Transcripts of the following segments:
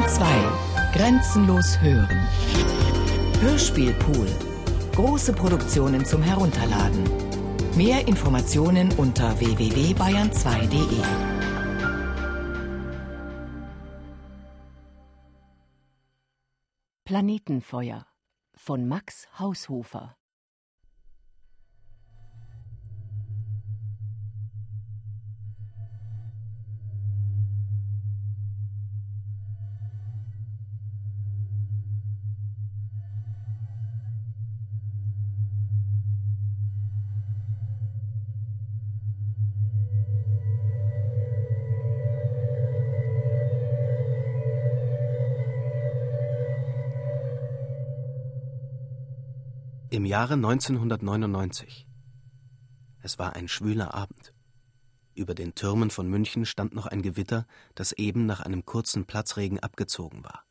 Bayern 2. Grenzenlos hören. Hörspielpool. Große Produktionen zum Herunterladen. Mehr Informationen unter www.bayern2.de. Planetenfeuer von Max Haushofer Im Jahre 1999. Es war ein schwüler Abend. Über den Türmen von München stand noch ein Gewitter, das eben nach einem kurzen Platzregen abgezogen war.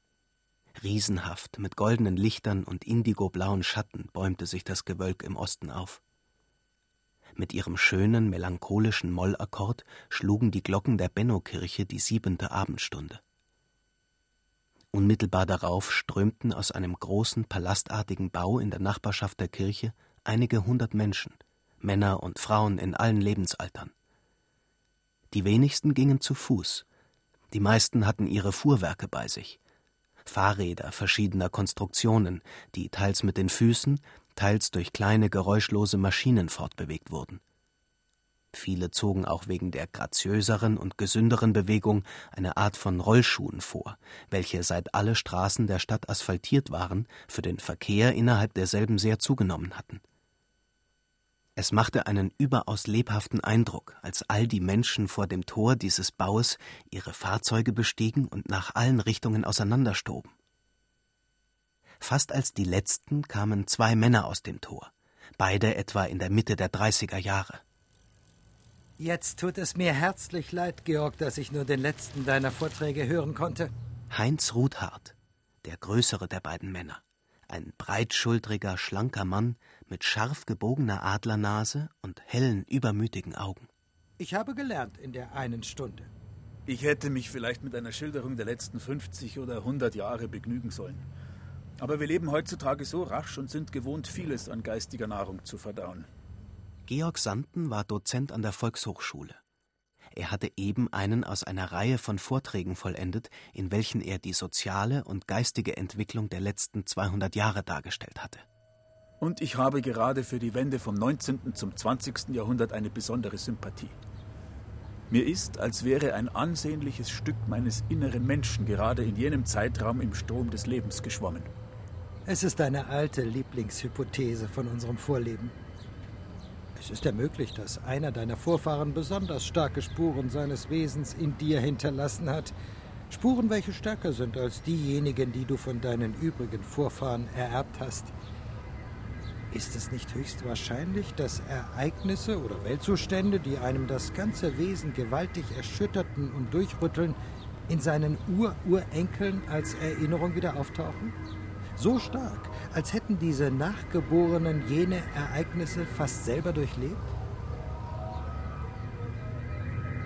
Riesenhaft, mit goldenen Lichtern und indigoblauen Schatten bäumte sich das Gewölk im Osten auf. Mit ihrem schönen, melancholischen Mollakkord schlugen die Glocken der Benno-Kirche die siebente Abendstunde. Unmittelbar darauf strömten aus einem großen palastartigen Bau in der Nachbarschaft der Kirche einige hundert Menschen, Männer und Frauen in allen Lebensaltern. Die wenigsten gingen zu Fuß, die meisten hatten ihre Fuhrwerke bei sich, Fahrräder verschiedener Konstruktionen, die teils mit den Füßen, teils durch kleine geräuschlose Maschinen fortbewegt wurden. Viele zogen auch wegen der graziöseren und gesünderen Bewegung eine Art von Rollschuhen vor, welche seit alle Straßen der Stadt asphaltiert waren, für den Verkehr innerhalb derselben sehr zugenommen hatten. Es machte einen überaus lebhaften Eindruck, als all die Menschen vor dem Tor dieses Baues ihre Fahrzeuge bestiegen und nach allen Richtungen auseinanderstoben. Fast als die letzten kamen zwei Männer aus dem Tor, beide etwa in der Mitte der dreißiger Jahre. Jetzt tut es mir herzlich leid, Georg, dass ich nur den letzten deiner Vorträge hören konnte. Heinz Ruthart, der größere der beiden Männer, ein breitschultriger, schlanker Mann mit scharf gebogener Adlernase und hellen, übermütigen Augen. Ich habe gelernt in der einen Stunde. Ich hätte mich vielleicht mit einer Schilderung der letzten 50 oder 100 Jahre begnügen sollen. Aber wir leben heutzutage so rasch und sind gewohnt, vieles an geistiger Nahrung zu verdauen. Georg Sanden war Dozent an der Volkshochschule. Er hatte eben einen aus einer Reihe von Vorträgen vollendet, in welchen er die soziale und geistige Entwicklung der letzten 200 Jahre dargestellt hatte. Und ich habe gerade für die Wende vom 19. zum 20. Jahrhundert eine besondere Sympathie. Mir ist, als wäre ein ansehnliches Stück meines inneren Menschen gerade in jenem Zeitraum im Strom des Lebens geschwommen. Es ist eine alte Lieblingshypothese von unserem Vorleben. Es ist ja möglich, dass einer deiner Vorfahren besonders starke Spuren seines Wesens in dir hinterlassen hat. Spuren, welche stärker sind als diejenigen, die du von deinen übrigen Vorfahren ererbt hast. Ist es nicht höchst wahrscheinlich, dass Ereignisse oder Weltzustände, die einem das ganze Wesen gewaltig erschütterten und durchrütteln, in seinen Ur-Urenkeln als Erinnerung wieder auftauchen? So stark, als hätten diese Nachgeborenen jene Ereignisse fast selber durchlebt?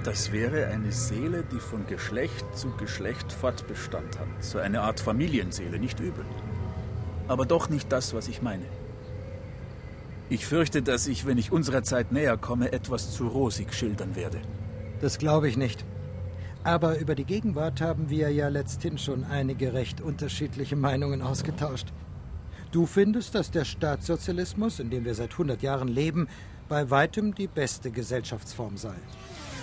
Das wäre eine Seele, die von Geschlecht zu Geschlecht fortbestand hat. So eine Art Familienseele, nicht übel. Aber doch nicht das, was ich meine. Ich fürchte, dass ich, wenn ich unserer Zeit näher komme, etwas zu rosig schildern werde. Das glaube ich nicht. Aber über die Gegenwart haben wir ja letzthin schon einige recht unterschiedliche Meinungen ausgetauscht. Du findest, dass der Staatssozialismus, in dem wir seit 100 Jahren leben, bei weitem die beste Gesellschaftsform sei.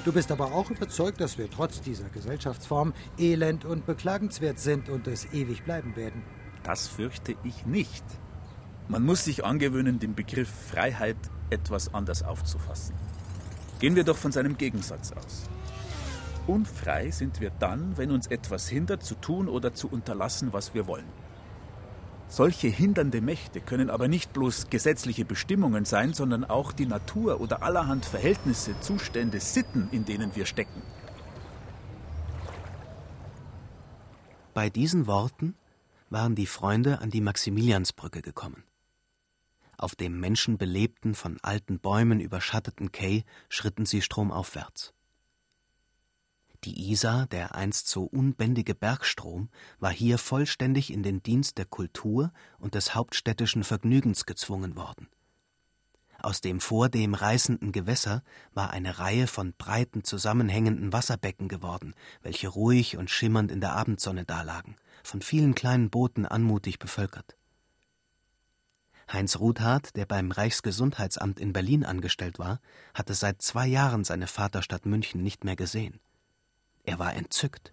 Du bist aber auch überzeugt, dass wir trotz dieser Gesellschaftsform elend und beklagenswert sind und es ewig bleiben werden. Das fürchte ich nicht. Man muss sich angewöhnen, den Begriff Freiheit etwas anders aufzufassen. Gehen wir doch von seinem Gegensatz aus. Unfrei sind wir dann, wenn uns etwas hindert, zu tun oder zu unterlassen, was wir wollen. Solche hindernde Mächte können aber nicht bloß gesetzliche Bestimmungen sein, sondern auch die Natur oder allerhand Verhältnisse, Zustände, Sitten, in denen wir stecken. Bei diesen Worten waren die Freunde an die Maximiliansbrücke gekommen. Auf dem menschenbelebten, von alten Bäumen überschatteten Quai schritten sie stromaufwärts. Die Isar, der einst so unbändige Bergstrom, war hier vollständig in den Dienst der Kultur und des hauptstädtischen Vergnügens gezwungen worden. Aus dem vordem reißenden Gewässer war eine Reihe von breiten, zusammenhängenden Wasserbecken geworden, welche ruhig und schimmernd in der Abendsonne dalagen, von vielen kleinen Booten anmutig bevölkert. Heinz Ruthardt, der beim Reichsgesundheitsamt in Berlin angestellt war, hatte seit zwei Jahren seine Vaterstadt München nicht mehr gesehen. Er war entzückt.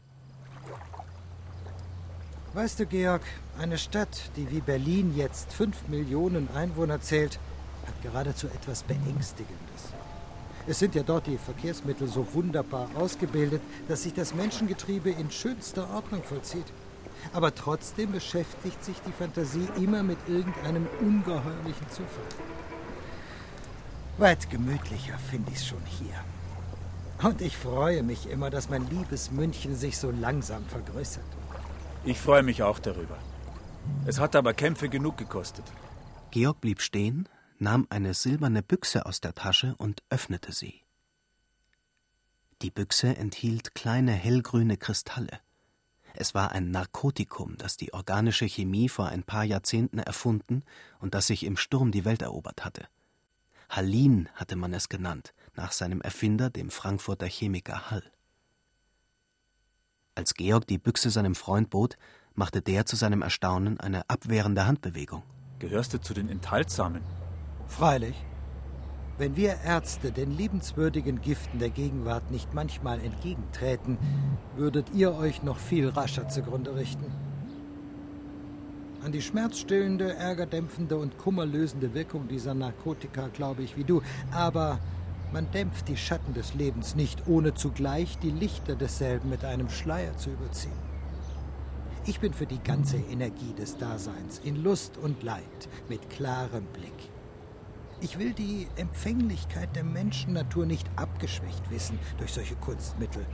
Weißt du, Georg, eine Stadt, die wie Berlin jetzt fünf Millionen Einwohner zählt, hat geradezu etwas Beängstigendes. Es sind ja dort die Verkehrsmittel so wunderbar ausgebildet, dass sich das Menschengetriebe in schönster Ordnung vollzieht. Aber trotzdem beschäftigt sich die Fantasie immer mit irgendeinem ungeheuerlichen Zufall. Weit gemütlicher finde ich es schon hier. Und ich freue mich immer, dass mein liebes München sich so langsam vergrößert. Ich freue mich auch darüber. Es hat aber Kämpfe genug gekostet. Georg blieb stehen, nahm eine silberne Büchse aus der Tasche und öffnete sie. Die Büchse enthielt kleine hellgrüne Kristalle. Es war ein Narkotikum, das die organische Chemie vor ein paar Jahrzehnten erfunden und das sich im Sturm die Welt erobert hatte. Hallin hatte man es genannt, nach seinem Erfinder, dem Frankfurter Chemiker Hall. Als Georg die Büchse seinem Freund bot, machte der zu seinem Erstaunen eine abwehrende Handbewegung. Gehörst du zu den Enthaltsamen? Freilich. Wenn wir Ärzte den liebenswürdigen Giften der Gegenwart nicht manchmal entgegenträten, würdet ihr euch noch viel rascher zugrunde richten. An die schmerzstillende, ärgerdämpfende und kummerlösende Wirkung dieser Narkotika glaube ich wie du, aber man dämpft die Schatten des Lebens nicht, ohne zugleich die Lichter desselben mit einem Schleier zu überziehen. Ich bin für die ganze Energie des Daseins, in Lust und Leid, mit klarem Blick. Ich will die Empfänglichkeit der Menschennatur nicht abgeschwächt wissen durch solche Kunstmittel.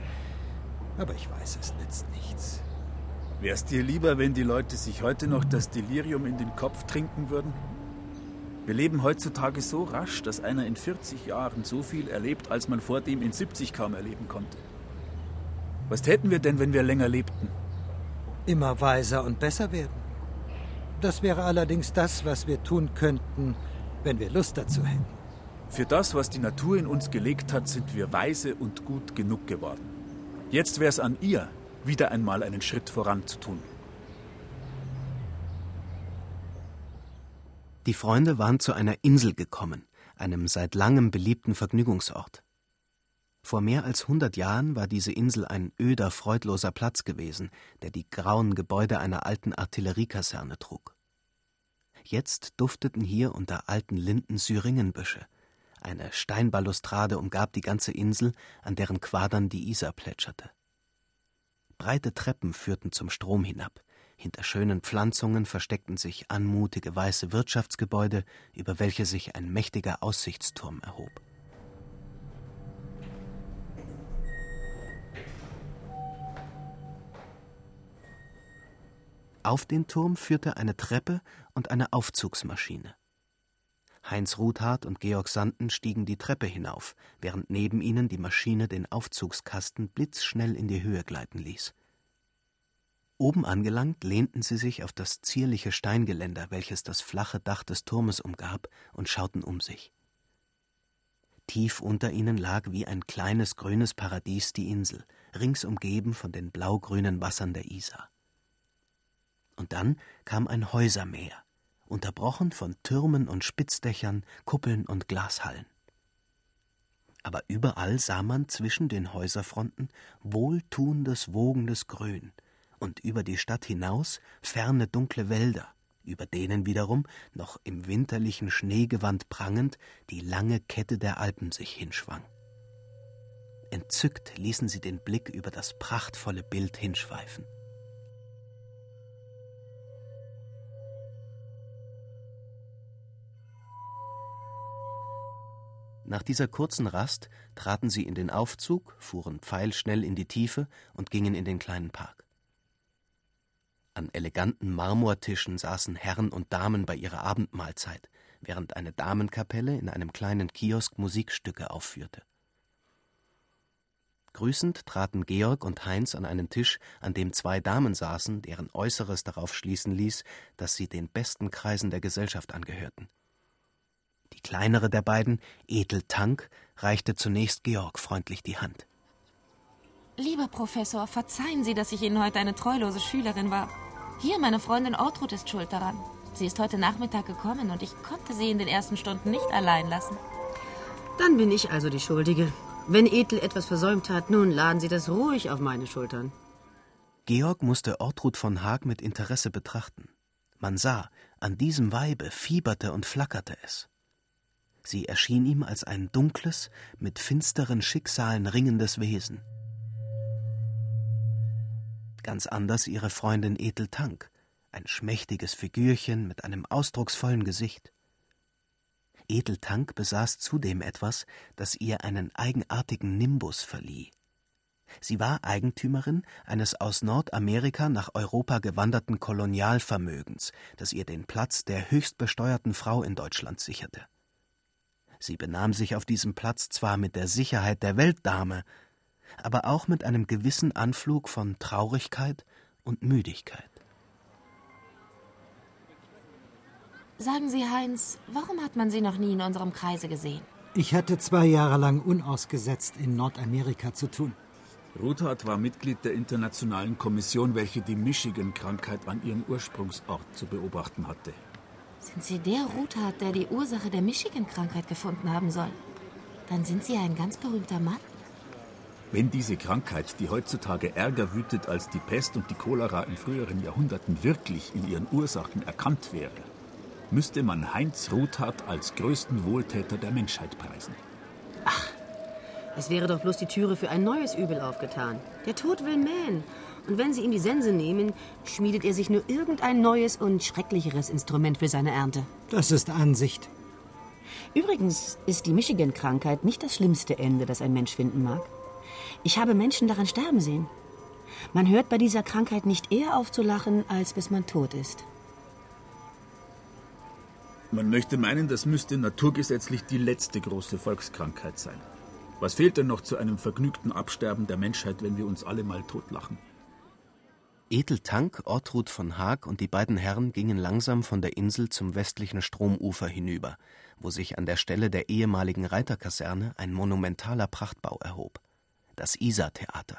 Aber ich weiß, es nützt nichts. Wär's dir lieber, wenn die Leute sich heute noch das Delirium in den Kopf trinken würden? Wir leben heutzutage so rasch, dass einer in 40 Jahren so viel erlebt, als man vor dem in 70 kaum erleben konnte. Was täten wir denn, wenn wir länger lebten? Immer weiser und besser werden. Das wäre allerdings das, was wir tun könnten, wenn wir Lust dazu hätten. Für das, was die Natur in uns gelegt hat, sind wir weise und gut genug geworden. Jetzt wäre es an ihr, wieder einmal einen Schritt voran zu tun. Die Freunde waren zu einer Insel gekommen, einem seit langem beliebten Vergnügungsort. Vor mehr als hundert Jahren war diese Insel ein öder, freudloser Platz gewesen, der die grauen Gebäude einer alten Artilleriekaserne trug. Jetzt dufteten hier unter alten Linden Syringenbüsche. Eine Steinbalustrade umgab die ganze Insel, an deren Quadern die Isar plätscherte. Breite Treppen führten zum Strom hinab. Hinter schönen Pflanzungen versteckten sich anmutige weiße Wirtschaftsgebäude, über welche sich ein mächtiger Aussichtsturm erhob. Auf den Turm führte eine Treppe und eine Aufzugsmaschine. Heinz Ruthardt und Georg Sanden stiegen die Treppe hinauf, während neben ihnen die Maschine den Aufzugskasten blitzschnell in die Höhe gleiten ließ. Oben angelangt, lehnten sie sich auf das zierliche Steingeländer, welches das flache Dach des Turmes umgab, und schauten um sich. Tief unter ihnen lag wie ein kleines grünes Paradies die Insel, rings umgeben von den blaugrünen Wassern der Isar. Und dann kam ein Häusermeer, unterbrochen von Türmen und Spitzdächern, Kuppeln und Glashallen. Aber überall sah man zwischen den Häuserfronten wohltuendes, wogendes Grün und über die Stadt hinaus ferne dunkle Wälder, über denen wiederum, noch im winterlichen Schneegewand prangend, die lange Kette der Alpen sich hinschwang. Entzückt ließen sie den Blick über das prachtvolle Bild hinschweifen. Nach dieser kurzen Rast traten sie in den Aufzug, fuhren pfeilschnell in die Tiefe und gingen in den kleinen Park. An eleganten Marmortischen saßen Herren und Damen bei ihrer Abendmahlzeit, während eine Damenkapelle in einem kleinen Kiosk Musikstücke aufführte. Grüßend traten Georg und Heinz an einen Tisch, an dem zwei Damen saßen, deren Äußeres darauf schließen ließ, dass sie den besten Kreisen der Gesellschaft angehörten. Die kleinere der beiden, Ethel Tank, reichte zunächst Georg freundlich die Hand. Lieber Professor, verzeihen Sie, dass ich Ihnen heute eine treulose Schülerin war. Hier, meine Freundin Ortrud ist schuld daran. Sie ist heute Nachmittag gekommen und ich konnte sie in den ersten Stunden nicht allein lassen. Dann bin ich also die Schuldige. Wenn Ethel etwas versäumt hat, nun laden Sie das ruhig auf meine Schultern. Georg musste Ortrud von Haag mit Interesse betrachten. Man sah, an diesem Weibe fieberte und flackerte es. Sie erschien ihm als ein dunkles, mit finsteren Schicksalen ringendes Wesen. Ganz anders ihre Freundin Ethel Tank, ein schmächtiges Figürchen mit einem ausdrucksvollen Gesicht. Edeltank besaß zudem etwas, das ihr einen eigenartigen Nimbus verlieh. Sie war Eigentümerin eines aus Nordamerika nach Europa gewanderten Kolonialvermögens, das ihr den Platz der höchstbesteuerten Frau in Deutschland sicherte. Sie benahm sich auf diesem Platz zwar mit der Sicherheit der Weltdame, aber auch mit einem gewissen Anflug von Traurigkeit und Müdigkeit. Sagen Sie, Heinz, warum hat man Sie noch nie in unserem Kreise gesehen? Ich hatte zwei Jahre lang unausgesetzt in Nordamerika zu tun. Ruthard war Mitglied der Internationalen Kommission, welche die Michigan-Krankheit an ihrem Ursprungsort zu beobachten hatte. Sind Sie der Ruthard, der die Ursache der Michigan-Krankheit gefunden haben soll? Dann sind Sie ein ganz berühmter Mann. Wenn diese Krankheit, die heutzutage ärger wütet als die Pest und die Cholera in früheren Jahrhunderten, wirklich in ihren Ursachen erkannt wäre, müsste man Heinz Ruthard als größten Wohltäter der Menschheit preisen. Ach, es wäre doch bloß die Türe für ein neues Übel aufgetan. Der Tod will mähen. Und wenn Sie ihm die Sense nehmen, schmiedet er sich nur irgendein neues und schrecklicheres Instrument für seine Ernte. Das ist Ansicht. Übrigens ist die Michigan-Krankheit nicht das schlimmste Ende, das ein Mensch finden mag. Ich habe Menschen daran sterben sehen. Man hört bei dieser Krankheit nicht eher auf zu lachen, als bis man tot ist. Man möchte meinen, das müsste naturgesetzlich die letzte große Volkskrankheit sein. Was fehlt denn noch zu einem vergnügten Absterben der Menschheit, wenn wir uns alle mal totlachen? Ethel Tank, Ortrud von Haag und die beiden Herren gingen langsam von der Insel zum westlichen Stromufer hinüber, wo sich an der Stelle der ehemaligen Reiterkaserne ein monumentaler Prachtbau erhob. Das Isar-Theater.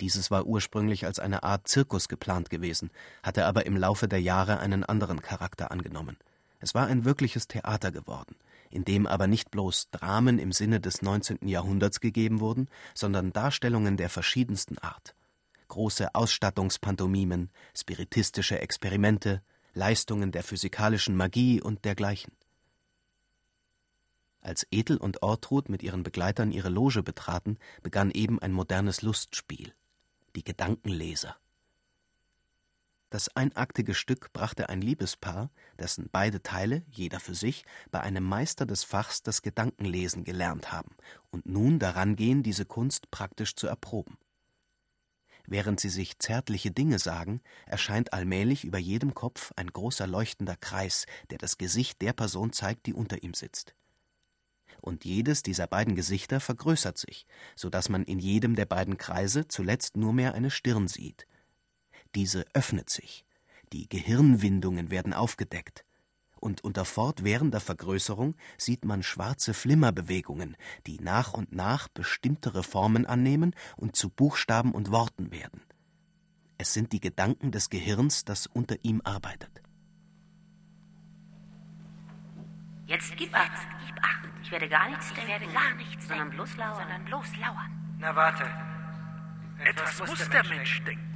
Dieses war ursprünglich als eine Art Zirkus geplant gewesen, hatte aber im Laufe der Jahre einen anderen Charakter angenommen. Es war ein wirkliches Theater geworden, in dem aber nicht bloß Dramen im Sinne des 19. Jahrhunderts gegeben wurden, sondern Darstellungen der verschiedensten Art. Große Ausstattungspantomimen, spiritistische Experimente, Leistungen der physikalischen Magie und dergleichen. Als Ethel und Ortrud mit ihren Begleitern ihre Loge betraten, begann eben ein modernes Lustspiel. Die Gedankenleser. Das einaktige Stück brachte ein Liebespaar, dessen beide Teile, jeder für sich, bei einem Meister des Fachs das Gedankenlesen gelernt haben und nun daran gehen, diese Kunst praktisch zu erproben. Während sie sich zärtliche Dinge sagen, erscheint allmählich über jedem Kopf ein großer leuchtender Kreis, der das Gesicht der Person zeigt, die unter ihm sitzt. Und jedes dieser beiden Gesichter vergrößert sich, so dass man in jedem der beiden Kreise zuletzt nur mehr eine Stirn sieht, diese öffnet sich, die Gehirnwindungen werden aufgedeckt, und unter fortwährender Vergrößerung sieht man schwarze Flimmerbewegungen, die nach und nach bestimmtere Formen annehmen und zu Buchstaben und Worten werden. Es sind die Gedanken des Gehirns, das unter ihm arbeitet. Jetzt gib acht, gib acht. Ich werde gar nichts ich werde gar nichts sondern bloß lauern. Sondern bloß lauern. Na warte. Etwas, Etwas muss der Mensch denken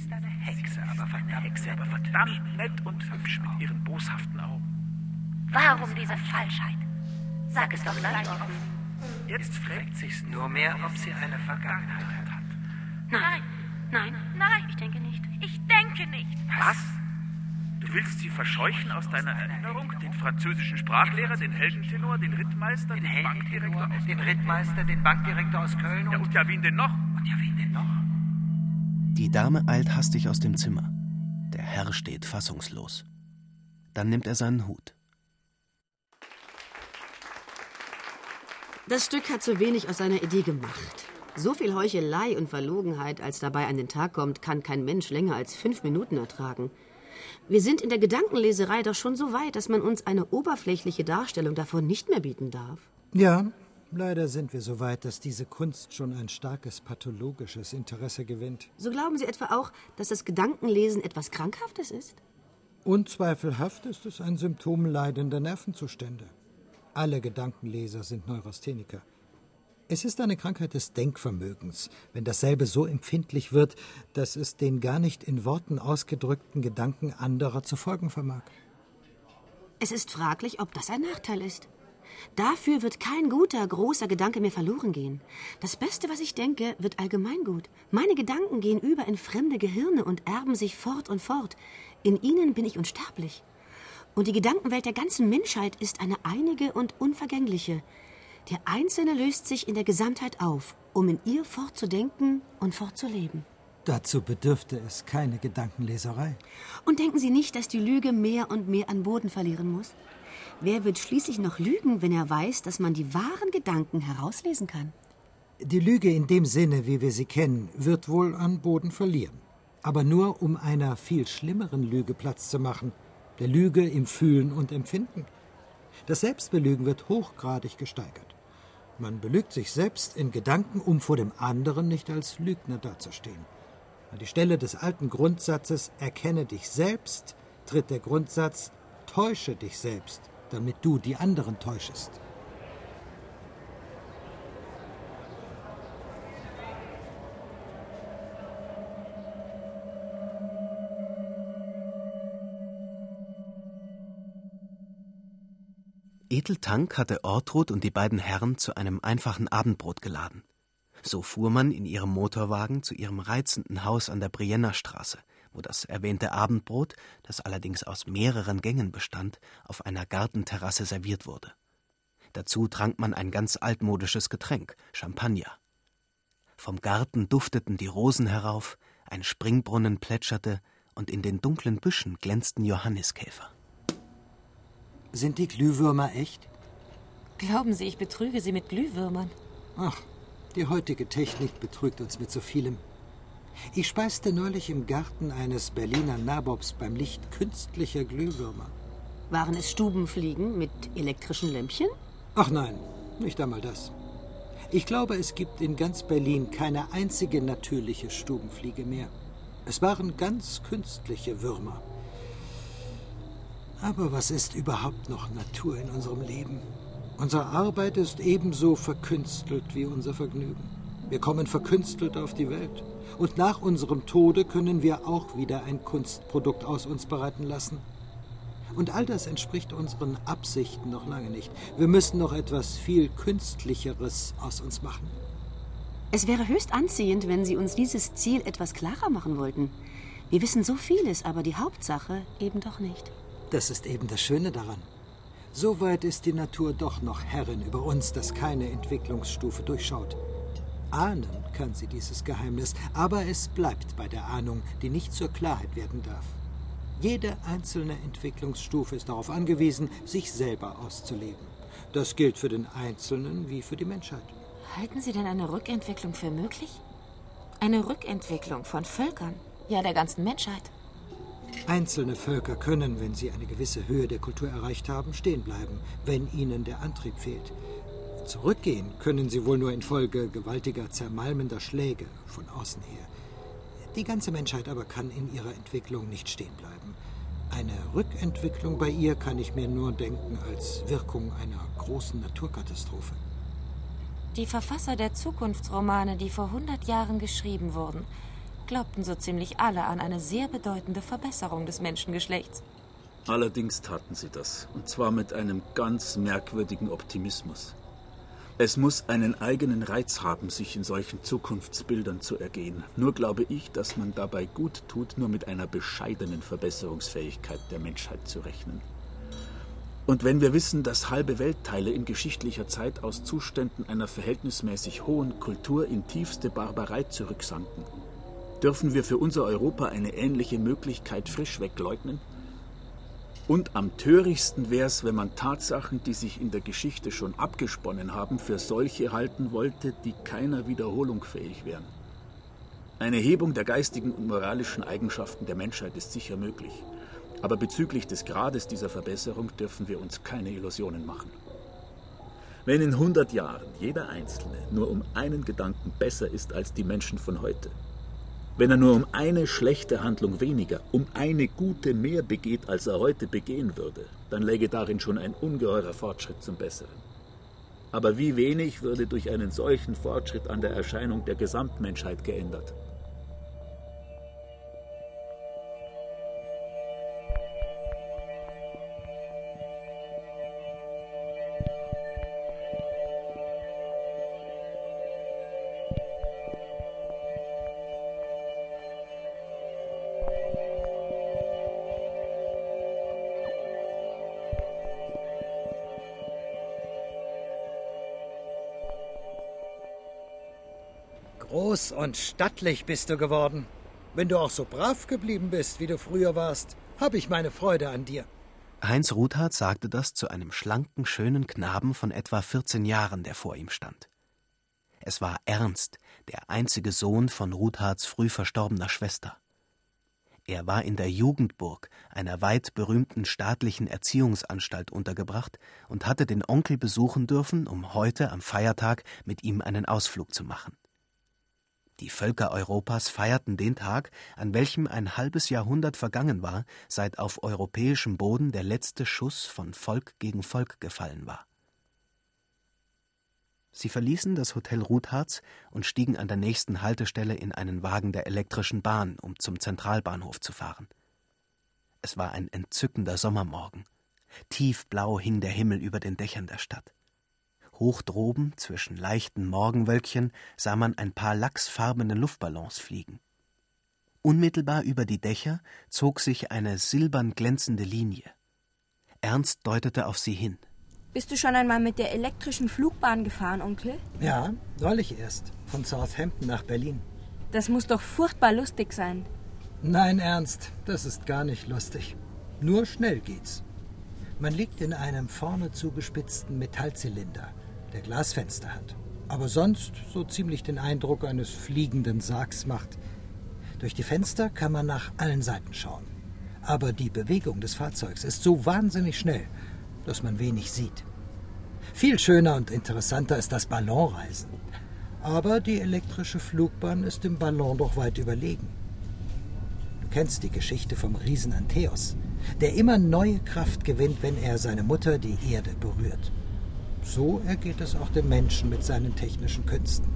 ist eine Hexe, aber verdammt, Hexe, aber verdammt nett und hübsch mit ihren boshaften Augen. Warum diese Falschheit? Sag es doch gleich offen. Jetzt fragt sich's nur mehr, ob sie eine Vergangenheit hat. Nein, nein, nein, ich denke nicht. Ich denke nicht. Was? Du willst sie verscheuchen aus deiner Erinnerung? Den französischen Sprachlehrer, den Heldentenor, den Rittmeister, den, den Bankdirektor aus Den Rittmeister, den Bankdirektor aus Köln und... Ja, und ja, wen denn noch? Und ja, wen denn noch? Die Dame eilt hastig aus dem Zimmer. Der Herr steht fassungslos. Dann nimmt er seinen Hut. Das Stück hat zu wenig aus seiner Idee gemacht. So viel Heuchelei und Verlogenheit, als dabei an den Tag kommt, kann kein Mensch länger als fünf Minuten ertragen. Wir sind in der Gedankenleserei doch schon so weit, dass man uns eine oberflächliche Darstellung davon nicht mehr bieten darf. Ja, leider sind wir so weit, dass diese Kunst schon ein starkes pathologisches Interesse gewinnt. So glauben Sie etwa auch, dass das Gedankenlesen etwas Krankhaftes ist? Unzweifelhaft ist es ein Symptom leidender Nervenzustände. Alle Gedankenleser sind Neurastheniker. Es ist eine Krankheit des Denkvermögens, wenn dasselbe so empfindlich wird, dass es den gar nicht in Worten ausgedrückten Gedanken anderer zu folgen vermag. Es ist fraglich, ob das ein Nachteil ist. Dafür wird kein guter, großer Gedanke mehr verloren gehen. Das Beste, was ich denke, wird allgemeingut. Meine Gedanken gehen über in fremde Gehirne und erben sich fort und fort. In ihnen bin ich unsterblich. Und die Gedankenwelt der ganzen Menschheit ist eine einige und unvergängliche. Der Einzelne löst sich in der Gesamtheit auf, um in ihr fortzudenken und fortzuleben. Dazu bedürfte es keine Gedankenleserei. Und denken Sie nicht, dass die Lüge mehr und mehr an Boden verlieren muss? Wer wird schließlich noch lügen, wenn er weiß, dass man die wahren Gedanken herauslesen kann? Die Lüge in dem Sinne, wie wir sie kennen, wird wohl an Boden verlieren. Aber nur, um einer viel schlimmeren Lüge Platz zu machen, der Lüge im Fühlen und Empfinden. Das Selbstbelügen wird hochgradig gesteigert. Man belügt sich selbst in Gedanken, um vor dem anderen nicht als Lügner dazustehen. An die Stelle des alten Grundsatzes Erkenne dich selbst tritt der Grundsatz Täusche dich selbst, damit du die anderen täuschest. Eteltank hatte Ortrud und die beiden Herren zu einem einfachen Abendbrot geladen. So fuhr man in ihrem Motorwagen zu ihrem reizenden Haus an der Brienner Straße, wo das erwähnte Abendbrot, das allerdings aus mehreren Gängen bestand, auf einer Gartenterrasse serviert wurde. Dazu trank man ein ganz altmodisches Getränk, Champagner. Vom Garten dufteten die Rosen herauf, ein Springbrunnen plätscherte und in den dunklen Büschen glänzten Johanniskäfer. Sind die Glühwürmer echt? Glauben Sie, ich betrüge Sie mit Glühwürmern? Ach, die heutige Technik betrügt uns mit so vielem. Ich speiste neulich im Garten eines Berliner Nabobs beim Licht künstlicher Glühwürmer. Waren es Stubenfliegen mit elektrischen Lämpchen? Ach nein, nicht einmal das. Ich glaube, es gibt in ganz Berlin keine einzige natürliche Stubenfliege mehr. Es waren ganz künstliche Würmer. Aber was ist überhaupt noch Natur in unserem Leben? Unsere Arbeit ist ebenso verkünstelt wie unser Vergnügen. Wir kommen verkünstelt auf die Welt. Und nach unserem Tode können wir auch wieder ein Kunstprodukt aus uns bereiten lassen. Und all das entspricht unseren Absichten noch lange nicht. Wir müssen noch etwas viel Künstlicheres aus uns machen. Es wäre höchst anziehend, wenn Sie uns dieses Ziel etwas klarer machen wollten. Wir wissen so vieles, aber die Hauptsache eben doch nicht. Das ist eben das Schöne daran. So weit ist die Natur doch noch Herrin über uns, dass keine Entwicklungsstufe durchschaut. Ahnen kann sie dieses Geheimnis, aber es bleibt bei der Ahnung, die nicht zur Klarheit werden darf. Jede einzelne Entwicklungsstufe ist darauf angewiesen, sich selber auszuleben. Das gilt für den Einzelnen wie für die Menschheit. Halten Sie denn eine Rückentwicklung für möglich? Eine Rückentwicklung von Völkern, ja der ganzen Menschheit? Einzelne Völker können, wenn sie eine gewisse Höhe der Kultur erreicht haben, stehen bleiben, wenn ihnen der Antrieb fehlt. Zurückgehen können sie wohl nur infolge gewaltiger, zermalmender Schläge von außen her. Die ganze Menschheit aber kann in ihrer Entwicklung nicht stehen bleiben. Eine Rückentwicklung bei ihr kann ich mir nur denken als Wirkung einer großen Naturkatastrophe. Die Verfasser der Zukunftsromane, die vor 100 Jahren geschrieben wurden, glaubten so ziemlich alle an eine sehr bedeutende Verbesserung des Menschengeschlechts. Allerdings taten sie das, und zwar mit einem ganz merkwürdigen Optimismus. Es muss einen eigenen Reiz haben, sich in solchen Zukunftsbildern zu ergehen. Nur glaube ich, dass man dabei gut tut, nur mit einer bescheidenen Verbesserungsfähigkeit der Menschheit zu rechnen. Und wenn wir wissen, dass halbe Weltteile in geschichtlicher Zeit aus Zuständen einer verhältnismäßig hohen Kultur in tiefste Barbarei zurücksanken, Dürfen wir für unser Europa eine ähnliche Möglichkeit frisch wegleugnen? Und am törichtsten wäre es, wenn man Tatsachen, die sich in der Geschichte schon abgesponnen haben, für solche halten wollte, die keiner Wiederholung fähig wären. Eine Hebung der geistigen und moralischen Eigenschaften der Menschheit ist sicher möglich. Aber bezüglich des Grades dieser Verbesserung dürfen wir uns keine Illusionen machen. Wenn in 100 Jahren jeder Einzelne nur um einen Gedanken besser ist als die Menschen von heute, wenn er nur um eine schlechte Handlung weniger, um eine gute mehr begeht, als er heute begehen würde, dann läge darin schon ein ungeheurer Fortschritt zum Besseren. Aber wie wenig würde durch einen solchen Fortschritt an der Erscheinung der Gesamtmenschheit geändert? Groß und stattlich bist du geworden. Wenn du auch so brav geblieben bist, wie du früher warst, habe ich meine Freude an dir. Heinz Ruthardt sagte das zu einem schlanken, schönen Knaben von etwa 14 Jahren, der vor ihm stand. Es war Ernst, der einzige Sohn von Ruthardts früh verstorbener Schwester. Er war in der Jugendburg, einer weit berühmten staatlichen Erziehungsanstalt, untergebracht und hatte den Onkel besuchen dürfen, um heute am Feiertag mit ihm einen Ausflug zu machen. Die Völker Europas feierten den Tag, an welchem ein halbes Jahrhundert vergangen war, seit auf europäischem Boden der letzte Schuss von Volk gegen Volk gefallen war. Sie verließen das Hotel Rutharz und stiegen an der nächsten Haltestelle in einen Wagen der elektrischen Bahn, um zum Zentralbahnhof zu fahren. Es war ein entzückender Sommermorgen. Tiefblau hing der Himmel über den Dächern der Stadt. Hoch droben, zwischen leichten Morgenwölkchen, sah man ein paar lachsfarbene Luftballons fliegen. Unmittelbar über die Dächer zog sich eine silbern glänzende Linie. Ernst deutete auf sie hin. Bist du schon einmal mit der elektrischen Flugbahn gefahren, Onkel? Ja, neulich erst. Von Southampton nach Berlin. Das muss doch furchtbar lustig sein. Nein, Ernst, das ist gar nicht lustig. Nur schnell geht's. Man liegt in einem vorne zugespitzten Metallzylinder der Glasfenster hat, aber sonst so ziemlich den Eindruck eines fliegenden Sargs macht. Durch die Fenster kann man nach allen Seiten schauen. Aber die Bewegung des Fahrzeugs ist so wahnsinnig schnell, dass man wenig sieht. Viel schöner und interessanter ist das Ballonreisen. Aber die elektrische Flugbahn ist dem Ballon doch weit überlegen. Du kennst die Geschichte vom Riesen Antheos, der immer neue Kraft gewinnt, wenn er seine Mutter, die Erde, berührt. So ergeht es auch dem Menschen mit seinen technischen Künsten.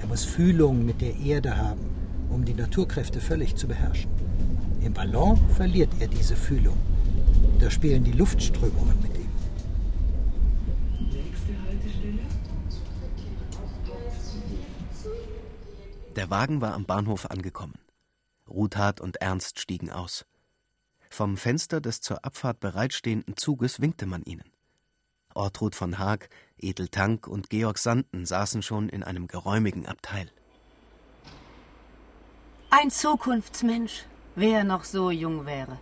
Er muss Fühlung mit der Erde haben, um die Naturkräfte völlig zu beherrschen. Im Ballon verliert er diese Fühlung. Da spielen die Luftströmungen mit ihm. Der Wagen war am Bahnhof angekommen. Ruthard und Ernst stiegen aus. Vom Fenster des zur Abfahrt bereitstehenden Zuges winkte man ihnen. Ortrud von Haag, Edel Tank und Georg Sanden saßen schon in einem geräumigen Abteil. Ein Zukunftsmensch, wer noch so jung wäre.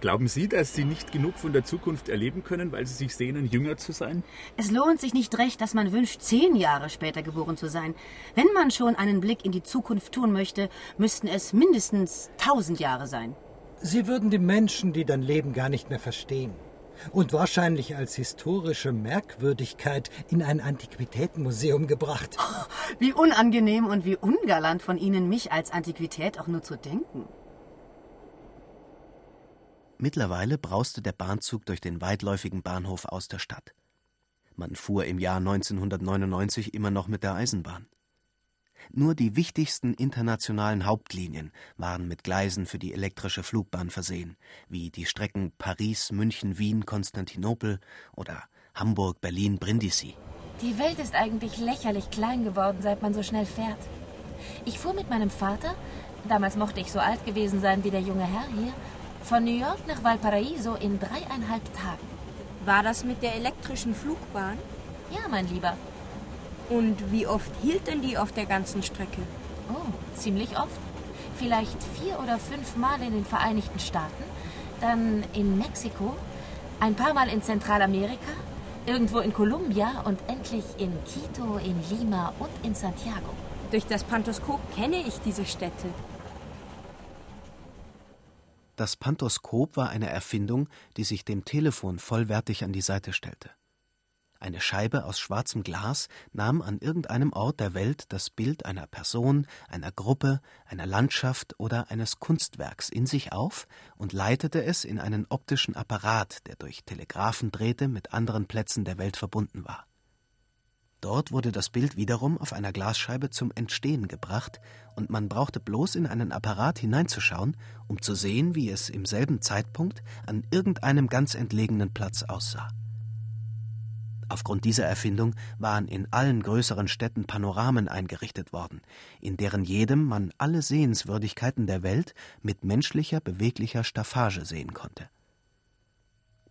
Glauben Sie, dass Sie nicht genug von der Zukunft erleben können, weil Sie sich sehnen, jünger zu sein? Es lohnt sich nicht recht, dass man wünscht, zehn Jahre später geboren zu sein. Wenn man schon einen Blick in die Zukunft tun möchte, müssten es mindestens tausend Jahre sein. Sie würden die Menschen, die dann leben, gar nicht mehr verstehen und wahrscheinlich als historische Merkwürdigkeit in ein Antiquitätenmuseum gebracht. Wie unangenehm und wie ungalant von Ihnen, mich als Antiquität auch nur zu denken. Mittlerweile brauste der Bahnzug durch den weitläufigen Bahnhof aus der Stadt. Man fuhr im Jahr 1999 immer noch mit der Eisenbahn. Nur die wichtigsten internationalen Hauptlinien waren mit Gleisen für die elektrische Flugbahn versehen, wie die Strecken Paris, München, Wien, Konstantinopel oder Hamburg, Berlin, Brindisi. Die Welt ist eigentlich lächerlich klein geworden, seit man so schnell fährt. Ich fuhr mit meinem Vater, damals mochte ich so alt gewesen sein wie der junge Herr hier, von New York nach Valparaiso in dreieinhalb Tagen. War das mit der elektrischen Flugbahn? Ja, mein Lieber. Und wie oft hielt denn die auf der ganzen Strecke? Oh, ziemlich oft. Vielleicht vier oder fünf Mal in den Vereinigten Staaten, dann in Mexiko, ein paar Mal in Zentralamerika, irgendwo in Kolumbia und endlich in Quito, in Lima und in Santiago. Durch das Pantoskop kenne ich diese Städte. Das Pantoskop war eine Erfindung, die sich dem Telefon vollwertig an die Seite stellte. Eine Scheibe aus schwarzem Glas nahm an irgendeinem Ort der Welt das Bild einer Person, einer Gruppe, einer Landschaft oder eines Kunstwerks in sich auf und leitete es in einen optischen Apparat, der durch Telegraphendrähte mit anderen Plätzen der Welt verbunden war. Dort wurde das Bild wiederum auf einer Glasscheibe zum Entstehen gebracht, und man brauchte bloß in einen Apparat hineinzuschauen, um zu sehen, wie es im selben Zeitpunkt an irgendeinem ganz entlegenen Platz aussah. Aufgrund dieser Erfindung waren in allen größeren Städten Panoramen eingerichtet worden, in deren jedem man alle Sehenswürdigkeiten der Welt mit menschlicher beweglicher Staffage sehen konnte.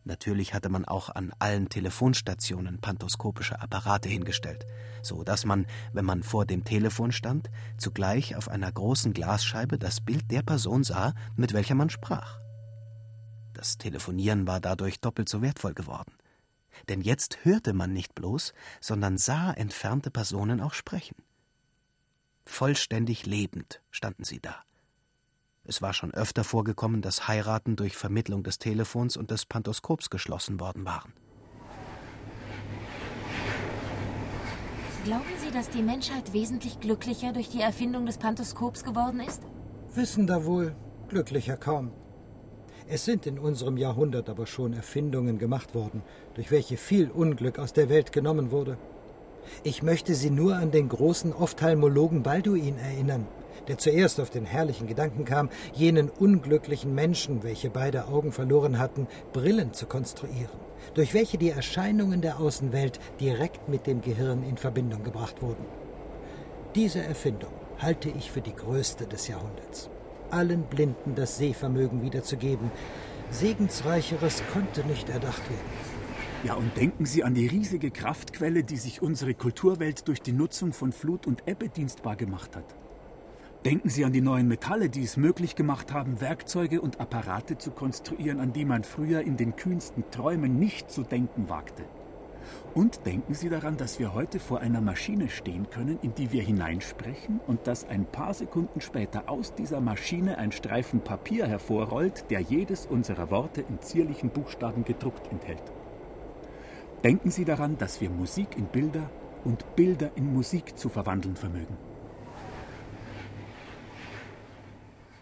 Natürlich hatte man auch an allen Telefonstationen pantoskopische Apparate hingestellt, so dass man, wenn man vor dem Telefon stand, zugleich auf einer großen Glasscheibe das Bild der Person sah, mit welcher man sprach. Das Telefonieren war dadurch doppelt so wertvoll geworden denn jetzt hörte man nicht bloß, sondern sah entfernte Personen auch sprechen. Vollständig lebend standen sie da. Es war schon öfter vorgekommen, dass Heiraten durch Vermittlung des Telefons und des Pantoskops geschlossen worden waren. Glauben Sie, dass die Menschheit wesentlich glücklicher durch die Erfindung des Pantoskops geworden ist? Wissen da wohl, glücklicher kaum. Es sind in unserem Jahrhundert aber schon Erfindungen gemacht worden, durch welche viel Unglück aus der Welt genommen wurde. Ich möchte Sie nur an den großen Ophthalmologen Balduin erinnern, der zuerst auf den herrlichen Gedanken kam, jenen unglücklichen Menschen, welche beide Augen verloren hatten, Brillen zu konstruieren, durch welche die Erscheinungen der Außenwelt direkt mit dem Gehirn in Verbindung gebracht wurden. Diese Erfindung halte ich für die größte des Jahrhunderts allen Blinden das Sehvermögen wiederzugeben. Segensreicheres konnte nicht erdacht werden. Ja, und denken Sie an die riesige Kraftquelle, die sich unsere Kulturwelt durch die Nutzung von Flut und Ebbe dienstbar gemacht hat. Denken Sie an die neuen Metalle, die es möglich gemacht haben, Werkzeuge und Apparate zu konstruieren, an die man früher in den kühnsten Träumen nicht zu denken wagte. Und denken Sie daran, dass wir heute vor einer Maschine stehen können, in die wir hineinsprechen und dass ein paar Sekunden später aus dieser Maschine ein Streifen Papier hervorrollt, der jedes unserer Worte in zierlichen Buchstaben gedruckt enthält. Denken Sie daran, dass wir Musik in Bilder und Bilder in Musik zu verwandeln vermögen.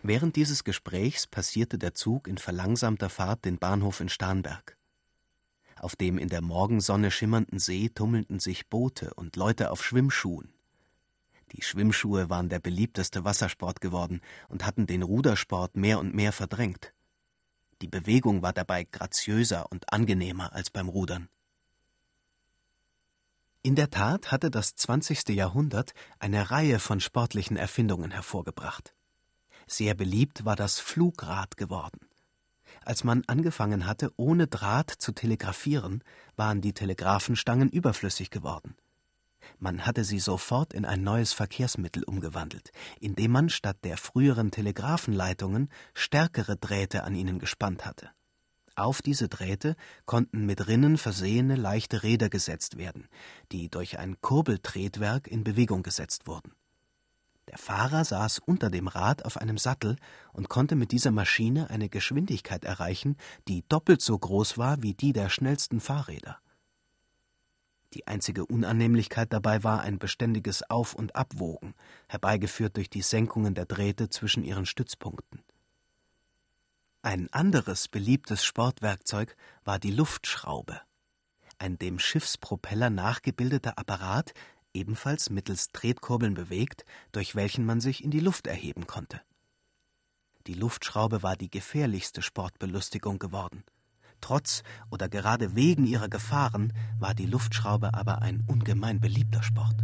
Während dieses Gesprächs passierte der Zug in verlangsamter Fahrt den Bahnhof in Starnberg. Auf dem in der Morgensonne schimmernden See tummelten sich Boote und Leute auf Schwimmschuhen. Die Schwimmschuhe waren der beliebteste Wassersport geworden und hatten den Rudersport mehr und mehr verdrängt. Die Bewegung war dabei graziöser und angenehmer als beim Rudern. In der Tat hatte das 20. Jahrhundert eine Reihe von sportlichen Erfindungen hervorgebracht. Sehr beliebt war das Flugrad geworden. Als man angefangen hatte, ohne Draht zu telegrafieren, waren die Telegraphenstangen überflüssig geworden. Man hatte sie sofort in ein neues Verkehrsmittel umgewandelt, indem man statt der früheren Telegraphenleitungen stärkere Drähte an ihnen gespannt hatte. Auf diese Drähte konnten mit Rinnen versehene leichte Räder gesetzt werden, die durch ein Kurbeltretwerk in Bewegung gesetzt wurden. Der Fahrer saß unter dem Rad auf einem Sattel und konnte mit dieser Maschine eine Geschwindigkeit erreichen, die doppelt so groß war wie die der schnellsten Fahrräder. Die einzige Unannehmlichkeit dabei war ein beständiges Auf- und Abwogen, herbeigeführt durch die Senkungen der Drähte zwischen ihren Stützpunkten. Ein anderes beliebtes Sportwerkzeug war die Luftschraube, ein dem Schiffspropeller nachgebildeter Apparat, ebenfalls mittels Tretkurbeln bewegt, durch welchen man sich in die Luft erheben konnte. Die Luftschraube war die gefährlichste Sportbelustigung geworden. Trotz oder gerade wegen ihrer Gefahren war die Luftschraube aber ein ungemein beliebter Sport.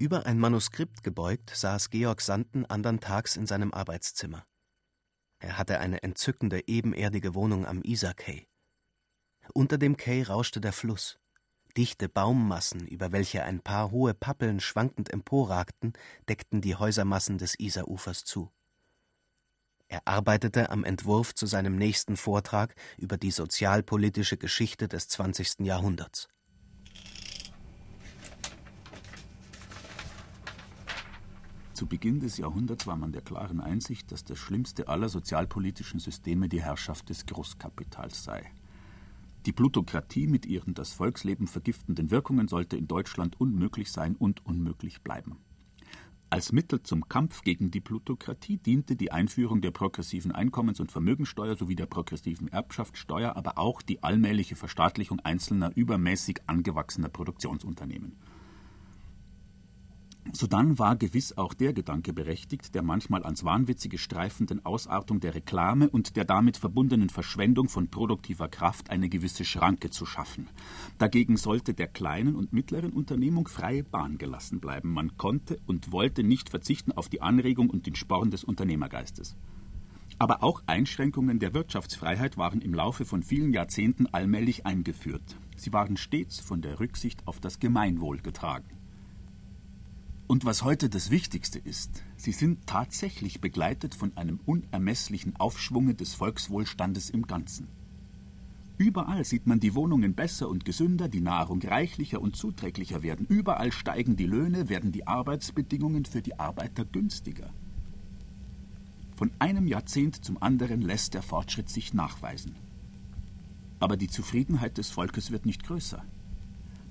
Über ein Manuskript gebeugt saß Georg Sanden andern Tags in seinem Arbeitszimmer. Er hatte eine entzückende ebenerdige Wohnung am Isar-Quai. Unter dem Quai rauschte der Fluss. Dichte Baummassen, über welche ein paar hohe Pappeln schwankend emporragten, deckten die Häusermassen des Isarufers zu. Er arbeitete am Entwurf zu seinem nächsten Vortrag über die sozialpolitische Geschichte des 20. Jahrhunderts. Zu Beginn des Jahrhunderts war man der klaren Einsicht, dass das schlimmste aller sozialpolitischen Systeme die Herrschaft des Großkapitals sei. Die Plutokratie mit ihren das Volksleben vergiftenden Wirkungen sollte in Deutschland unmöglich sein und unmöglich bleiben. Als Mittel zum Kampf gegen die Plutokratie diente die Einführung der progressiven Einkommens- und Vermögensteuer sowie der progressiven Erbschaftssteuer, aber auch die allmähliche Verstaatlichung einzelner übermäßig angewachsener Produktionsunternehmen. Sodann war gewiss auch der Gedanke berechtigt, der manchmal ans Wahnwitzige streifenden Ausartung der Reklame und der damit verbundenen Verschwendung von produktiver Kraft eine gewisse Schranke zu schaffen. Dagegen sollte der kleinen und mittleren Unternehmung freie Bahn gelassen bleiben. Man konnte und wollte nicht verzichten auf die Anregung und den Sporn des Unternehmergeistes. Aber auch Einschränkungen der Wirtschaftsfreiheit waren im Laufe von vielen Jahrzehnten allmählich eingeführt. Sie waren stets von der Rücksicht auf das Gemeinwohl getragen. Und was heute das Wichtigste ist, sie sind tatsächlich begleitet von einem unermesslichen Aufschwunge des Volkswohlstandes im Ganzen. Überall sieht man die Wohnungen besser und gesünder, die Nahrung reichlicher und zuträglicher werden. Überall steigen die Löhne, werden die Arbeitsbedingungen für die Arbeiter günstiger. Von einem Jahrzehnt zum anderen lässt der Fortschritt sich nachweisen. Aber die Zufriedenheit des Volkes wird nicht größer.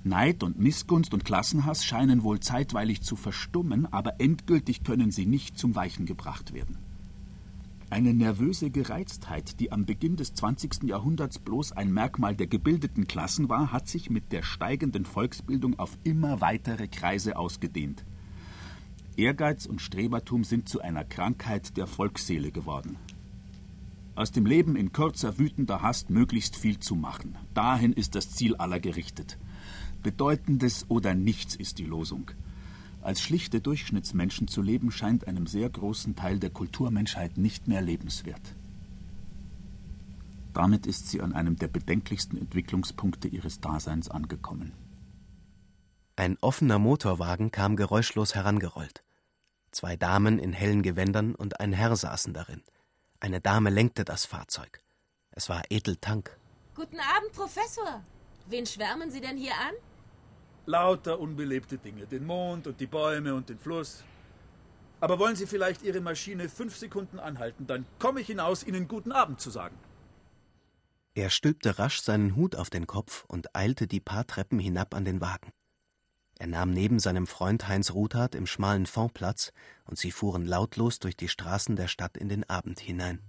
Neid und Missgunst und Klassenhass scheinen wohl zeitweilig zu verstummen, aber endgültig können sie nicht zum Weichen gebracht werden. Eine nervöse Gereiztheit, die am Beginn des 20. Jahrhunderts bloß ein Merkmal der gebildeten Klassen war, hat sich mit der steigenden Volksbildung auf immer weitere Kreise ausgedehnt. Ehrgeiz und Strebertum sind zu einer Krankheit der Volksseele geworden. Aus dem Leben in kurzer, wütender Hast möglichst viel zu machen. Dahin ist das Ziel aller gerichtet. Bedeutendes oder nichts ist die Losung. Als schlichte Durchschnittsmenschen zu leben, scheint einem sehr großen Teil der Kulturmenschheit nicht mehr lebenswert. Damit ist sie an einem der bedenklichsten Entwicklungspunkte ihres Daseins angekommen. Ein offener Motorwagen kam geräuschlos herangerollt. Zwei Damen in hellen Gewändern und ein Herr saßen darin. Eine Dame lenkte das Fahrzeug. Es war Edel Tank. Guten Abend, Professor. Wen schwärmen Sie denn hier an? Lauter unbelebte Dinge. Den Mond und die Bäume und den Fluss. Aber wollen Sie vielleicht Ihre Maschine fünf Sekunden anhalten, dann komme ich hinaus, Ihnen guten Abend zu sagen. Er stülpte rasch seinen Hut auf den Kopf und eilte die paar Treppen hinab an den Wagen. Er nahm neben seinem Freund Heinz Ruthardt im schmalen Fondplatz und sie fuhren lautlos durch die Straßen der Stadt in den Abend hinein.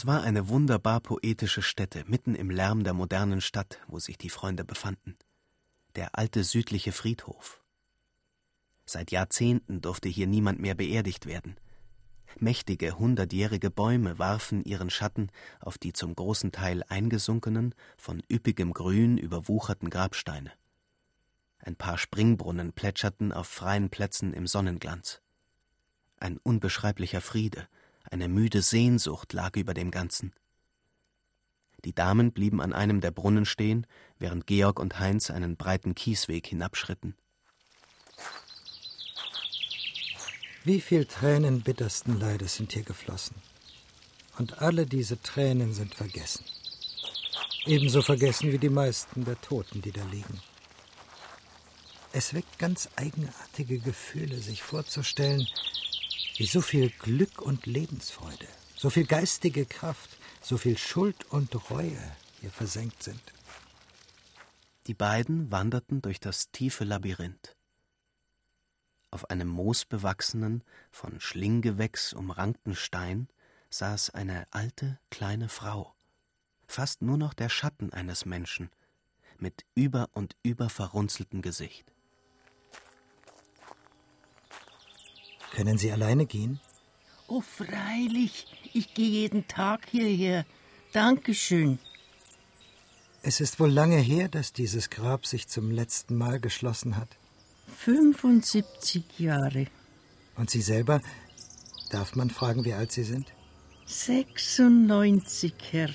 Es war eine wunderbar poetische Stätte mitten im Lärm der modernen Stadt, wo sich die Freunde befanden. Der alte südliche Friedhof. Seit Jahrzehnten durfte hier niemand mehr beerdigt werden. Mächtige, hundertjährige Bäume warfen ihren Schatten auf die zum großen Teil eingesunkenen, von üppigem Grün überwucherten Grabsteine. Ein paar Springbrunnen plätscherten auf freien Plätzen im Sonnenglanz. Ein unbeschreiblicher Friede, eine müde Sehnsucht lag über dem Ganzen. Die Damen blieben an einem der Brunnen stehen, während Georg und Heinz einen breiten Kiesweg hinabschritten. Wie viel Tränen bittersten Leides sind hier geflossen. Und alle diese Tränen sind vergessen. Ebenso vergessen wie die meisten der Toten, die da liegen. Es weckt ganz eigenartige Gefühle, sich vorzustellen, wie so viel Glück und Lebensfreude, so viel geistige Kraft, so viel Schuld und Reue hier versenkt sind. Die beiden wanderten durch das tiefe Labyrinth. Auf einem moosbewachsenen, von Schlinggewächs umrankten Stein saß eine alte, kleine Frau, fast nur noch der Schatten eines Menschen mit über und über verrunzeltem Gesicht. Können Sie alleine gehen? Oh, freilich. Ich gehe jeden Tag hierher. Dankeschön. Es ist wohl lange her, dass dieses Grab sich zum letzten Mal geschlossen hat. 75 Jahre. Und Sie selber? Darf man fragen, wie alt Sie sind? 96, Herr.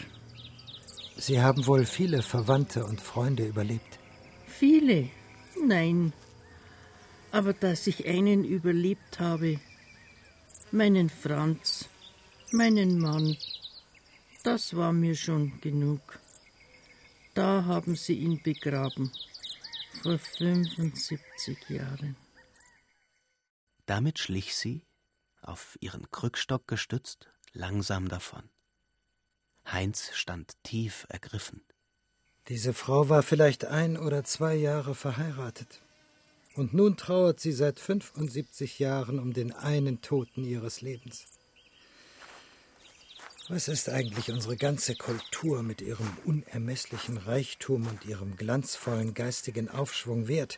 Sie haben wohl viele Verwandte und Freunde überlebt. Viele? Nein. Aber dass ich einen überlebt habe, meinen Franz, meinen Mann, das war mir schon genug. Da haben sie ihn begraben, vor 75 Jahren. Damit schlich sie, auf ihren Krückstock gestützt, langsam davon. Heinz stand tief ergriffen. Diese Frau war vielleicht ein oder zwei Jahre verheiratet. Und nun trauert sie seit 75 Jahren um den einen Toten ihres Lebens. Was ist eigentlich unsere ganze Kultur mit ihrem unermesslichen Reichtum und ihrem glanzvollen geistigen Aufschwung wert,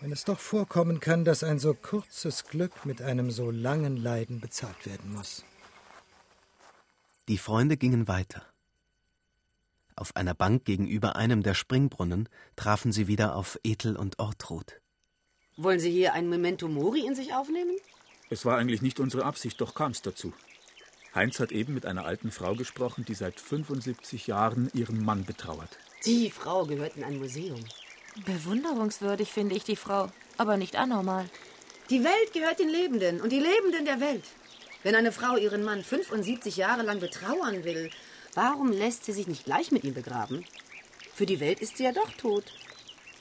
wenn es doch vorkommen kann, dass ein so kurzes Glück mit einem so langen Leiden bezahlt werden muss? Die Freunde gingen weiter. Auf einer Bank gegenüber einem der Springbrunnen trafen sie wieder auf Ethel und Ortrud. Wollen Sie hier ein Memento Mori in sich aufnehmen? Es war eigentlich nicht unsere Absicht, doch kam es dazu. Heinz hat eben mit einer alten Frau gesprochen, die seit 75 Jahren ihren Mann betrauert. Die Frau gehört in ein Museum. Bewunderungswürdig finde ich die Frau, aber nicht anormal. Die Welt gehört den Lebenden und die Lebenden der Welt. Wenn eine Frau ihren Mann 75 Jahre lang betrauern will, warum lässt sie sich nicht gleich mit ihm begraben? Für die Welt ist sie ja doch tot.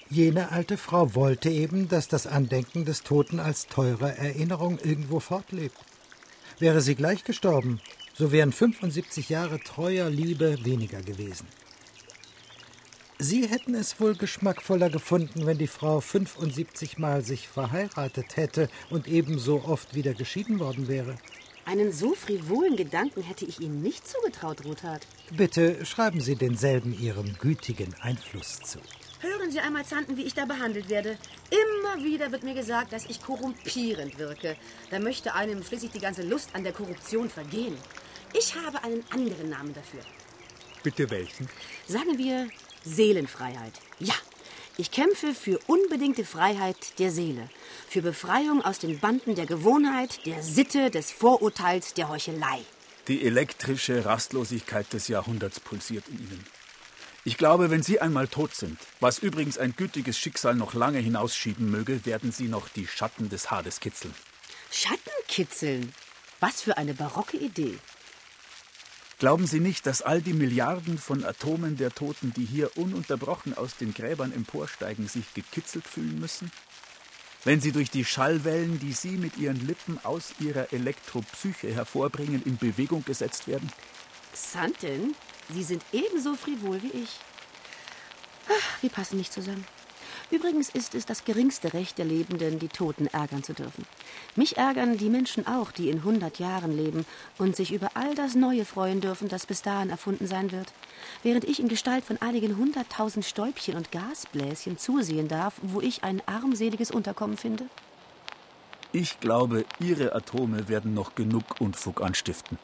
Jene alte Frau wollte eben, dass das Andenken des Toten als teure Erinnerung irgendwo fortlebt. Wäre sie gleich gestorben, so wären 75 Jahre treuer Liebe weniger gewesen. Sie hätten es wohl geschmackvoller gefunden, wenn die Frau 75 Mal sich verheiratet hätte und ebenso oft wieder geschieden worden wäre. Einen so frivolen Gedanken hätte ich Ihnen nicht zugetraut, Ruthard. Bitte schreiben Sie denselben Ihrem gütigen Einfluss zu. Hören Sie einmal, Zanten, wie ich da behandelt werde. Immer wieder wird mir gesagt, dass ich korrumpierend wirke. Da möchte einem schließlich die ganze Lust an der Korruption vergehen. Ich habe einen anderen Namen dafür. Bitte welchen? Sagen wir Seelenfreiheit. Ja, ich kämpfe für unbedingte Freiheit der Seele, für Befreiung aus den Banden der Gewohnheit, der Sitte, des Vorurteils, der Heuchelei. Die elektrische Rastlosigkeit des Jahrhunderts pulsiert in Ihnen. Ich glaube, wenn Sie einmal tot sind, was übrigens ein gütiges Schicksal noch lange hinausschieben möge, werden Sie noch die Schatten des Hades kitzeln. Schatten kitzeln? Was für eine barocke Idee. Glauben Sie nicht, dass all die Milliarden von Atomen der Toten, die hier ununterbrochen aus den Gräbern emporsteigen, sich gekitzelt fühlen müssen? Wenn sie durch die Schallwellen, die Sie mit Ihren Lippen aus Ihrer Elektropsyche hervorbringen, in Bewegung gesetzt werden? Xanten, Sie sind ebenso frivol wie ich. Ach, wir passen nicht zusammen. Übrigens ist es das geringste Recht der Lebenden, die Toten ärgern zu dürfen. Mich ärgern die Menschen auch, die in hundert Jahren leben und sich über all das Neue freuen dürfen, das bis dahin erfunden sein wird. Während ich in Gestalt von einigen hunderttausend Stäubchen und Gasbläschen zusehen darf, wo ich ein armseliges Unterkommen finde. Ich glaube, Ihre Atome werden noch genug Unfug anstiften.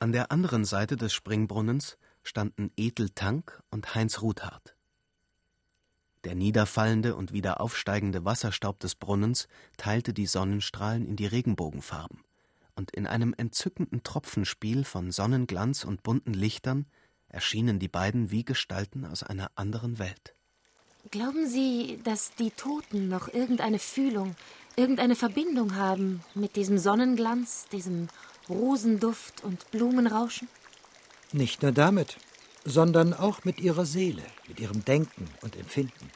An der anderen Seite des Springbrunnens standen Ethel Tank und Heinz Ruthard. Der niederfallende und wieder aufsteigende Wasserstaub des Brunnens teilte die Sonnenstrahlen in die Regenbogenfarben, und in einem entzückenden Tropfenspiel von Sonnenglanz und bunten Lichtern erschienen die beiden wie Gestalten aus einer anderen Welt. Glauben Sie, dass die Toten noch irgendeine Fühlung, irgendeine Verbindung haben mit diesem Sonnenglanz, diesem Rosenduft und Blumenrauschen? Nicht nur damit, sondern auch mit ihrer Seele, mit ihrem Denken und Empfinden.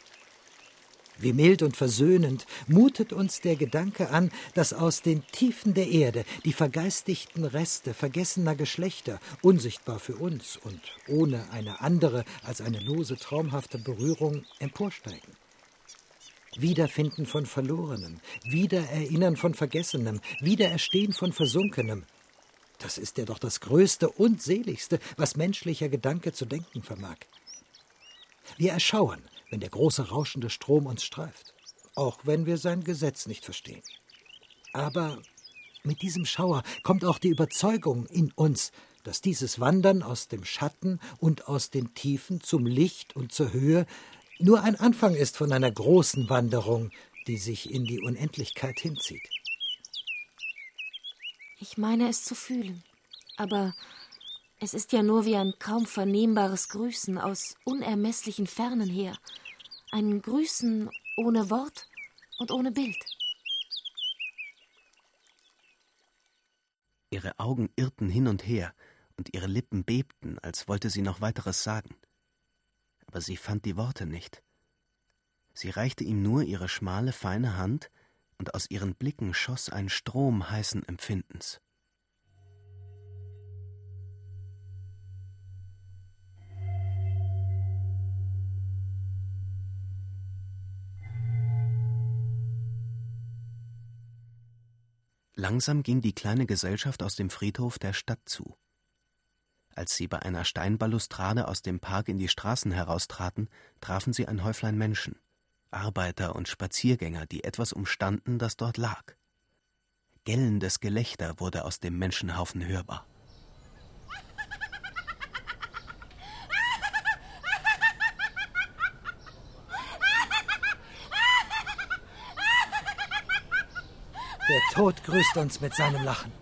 Wie mild und versöhnend mutet uns der Gedanke an, dass aus den Tiefen der Erde die vergeistigten Reste vergessener Geschlechter, unsichtbar für uns und ohne eine andere als eine lose, traumhafte Berührung, emporsteigen. Wiederfinden von Verlorenem, Wiedererinnern von Vergessenem, Wiedererstehen von Versunkenem, Das ist ja doch das Größte und Seligste, was menschlicher Gedanke zu denken vermag. Wir erschauern, wenn der große rauschende Strom uns streift, auch wenn wir sein Gesetz nicht verstehen. Aber mit diesem Schauer kommt auch die Überzeugung in uns, dass dieses Wandern aus dem Schatten und aus den Tiefen zum Licht und zur Höhe nur ein Anfang ist von einer großen Wanderung, die sich in die Unendlichkeit hinzieht. Ich meine es zu fühlen, aber es ist ja nur wie ein kaum vernehmbares Grüßen aus unermesslichen Fernen her, ein Grüßen ohne Wort und ohne Bild. Ihre Augen irrten hin und her, und ihre Lippen bebten, als wollte sie noch weiteres sagen. Aber sie fand die Worte nicht. Sie reichte ihm nur ihre schmale, feine Hand, und aus ihren Blicken schoss ein Strom heißen Empfindens. Langsam ging die kleine Gesellschaft aus dem Friedhof der Stadt zu. Als sie bei einer Steinbalustrade aus dem Park in die Straßen heraustraten, trafen sie ein Häuflein Menschen, Arbeiter und Spaziergänger, die etwas umstanden, das dort lag. Gellendes Gelächter wurde aus dem Menschenhaufen hörbar. Der Tod grüßt uns mit seinem Lachen.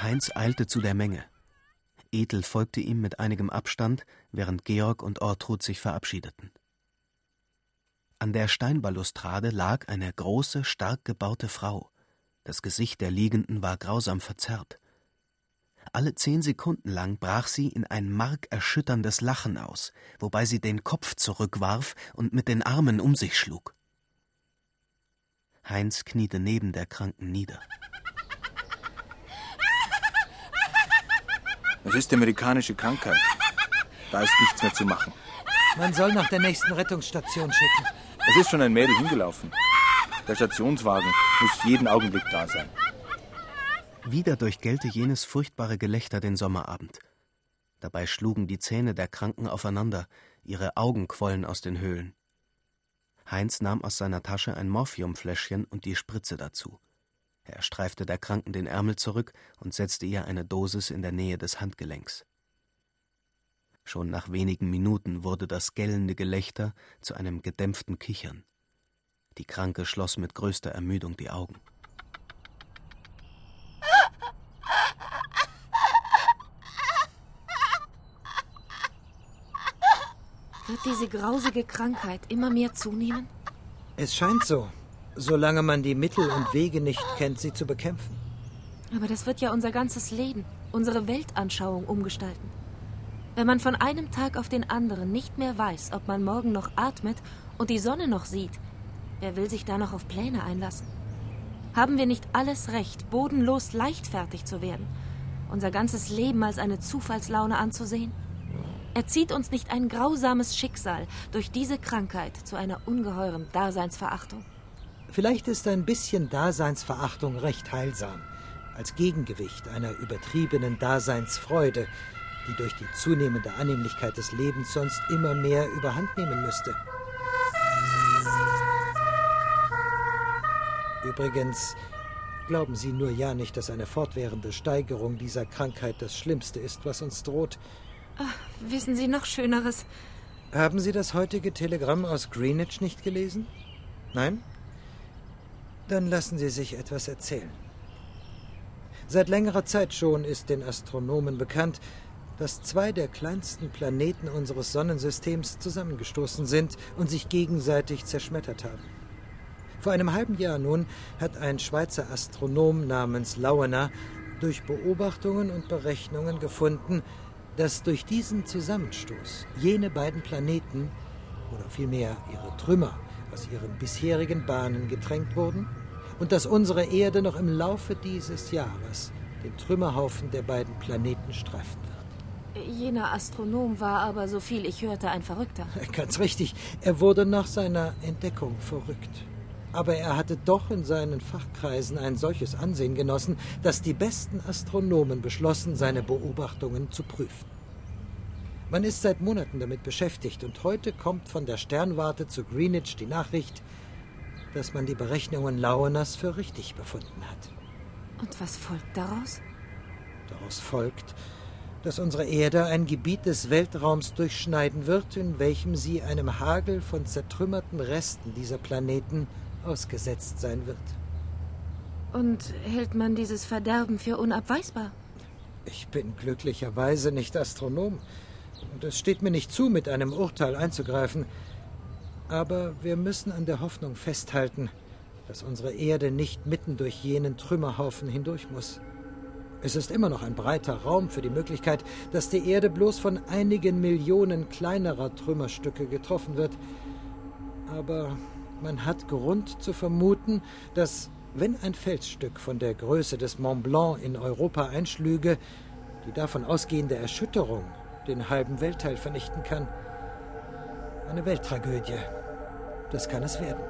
Heinz eilte zu der Menge. Ethel folgte ihm mit einigem Abstand, während Georg und Ortrud sich verabschiedeten. An der Steinbalustrade lag eine große, stark gebaute Frau. Das Gesicht der Liegenden war grausam verzerrt. Alle zehn Sekunden lang brach sie in ein markerschütterndes Lachen aus, wobei sie den Kopf zurückwarf und mit den Armen um sich schlug. Heinz kniete neben der Kranken nieder. Es ist die amerikanische Krankheit. Da ist nichts mehr zu machen. Man soll nach der nächsten Rettungsstation schicken. Es ist schon ein Mädel hingelaufen. Der Stationswagen muss jeden Augenblick da sein. Wieder durchgellte jenes furchtbare Gelächter den Sommerabend. Dabei schlugen die Zähne der Kranken aufeinander, ihre Augen quollen aus den Höhlen. Heinz nahm aus seiner Tasche ein Morphiumfläschchen und die Spritze dazu. Er streifte der Kranken den Ärmel zurück und setzte ihr eine Dosis in der Nähe des Handgelenks. Schon nach wenigen Minuten wurde das gellende Gelächter zu einem gedämpften Kichern. Die Kranke schloss mit größter Ermüdung die Augen. Wird diese grausige Krankheit immer mehr zunehmen? Es scheint so, solange man die Mittel und Wege nicht kennt, sie zu bekämpfen. Aber das wird ja unser ganzes Leben, unsere Weltanschauung umgestalten. Wenn man von einem Tag auf den anderen nicht mehr weiß, ob man morgen noch atmet und die Sonne noch sieht, wer will sich da noch auf Pläne einlassen? Haben wir nicht alles Recht, bodenlos leichtfertig zu werden, unser ganzes Leben als eine Zufallslaune anzusehen? Erzieht uns nicht ein grausames Schicksal durch diese Krankheit zu einer ungeheuren Daseinsverachtung? Vielleicht ist ein bisschen Daseinsverachtung recht heilsam, als Gegengewicht einer übertriebenen Daseinsfreude, die durch die zunehmende Annehmlichkeit des Lebens sonst immer mehr überhand nehmen müsste. Übrigens, glauben Sie nur ja nicht, dass eine fortwährende Steigerung dieser Krankheit das Schlimmste ist, was uns droht. Ach, wissen Sie noch Schöneres? Haben Sie das heutige Telegramm aus Greenwich nicht gelesen? Nein? Dann lassen Sie sich etwas erzählen. Seit längerer Zeit schon ist den Astronomen bekannt, dass zwei der kleinsten Planeten unseres Sonnensystems zusammengestoßen sind und sich gegenseitig zerschmettert haben. Vor einem halben Jahr nun hat ein Schweizer Astronom namens Lauener durch Beobachtungen und Berechnungen gefunden, dass durch diesen Zusammenstoß jene beiden Planeten, oder vielmehr ihre Trümmer, aus ihren bisherigen Bahnen gedrängt wurden und dass unsere Erde noch im Laufe dieses Jahres den Trümmerhaufen der beiden Planeten streifen wird. Jener Astronom war aber, so viel ich hörte, ein Verrückter. Ganz richtig. Er wurde nach seiner Entdeckung verrückt. Aber er hatte doch in seinen Fachkreisen ein solches Ansehen genossen, dass die besten Astronomen beschlossen, seine Beobachtungen zu prüfen. Man ist seit Monaten damit beschäftigt und heute kommt von der Sternwarte zu Greenwich die Nachricht, dass man die Berechnungen Laueners für richtig befunden hat. Und was folgt daraus? Daraus folgt, dass unsere Erde ein Gebiet des Weltraums durchschneiden wird, in welchem sie einem Hagel von zertrümmerten Resten dieser Planeten ausgesetzt sein wird. Und hält man dieses Verderben für unabweisbar? Ich bin glücklicherweise nicht Astronom. Und es steht mir nicht zu, mit einem Urteil einzugreifen. Aber wir müssen an der Hoffnung festhalten, dass unsere Erde nicht mitten durch jenen Trümmerhaufen hindurch muss. Es ist immer noch ein breiter Raum für die Möglichkeit, dass die Erde bloß von einigen Millionen kleinerer Trümmerstücke getroffen wird. Aber man hat Grund zu vermuten, dass, wenn ein Felsstück von der Größe des Mont Blanc in Europa einschlüge, die davon ausgehende Erschütterung den halben Weltteil vernichten kann. Eine Welttragödie. Das kann es werden.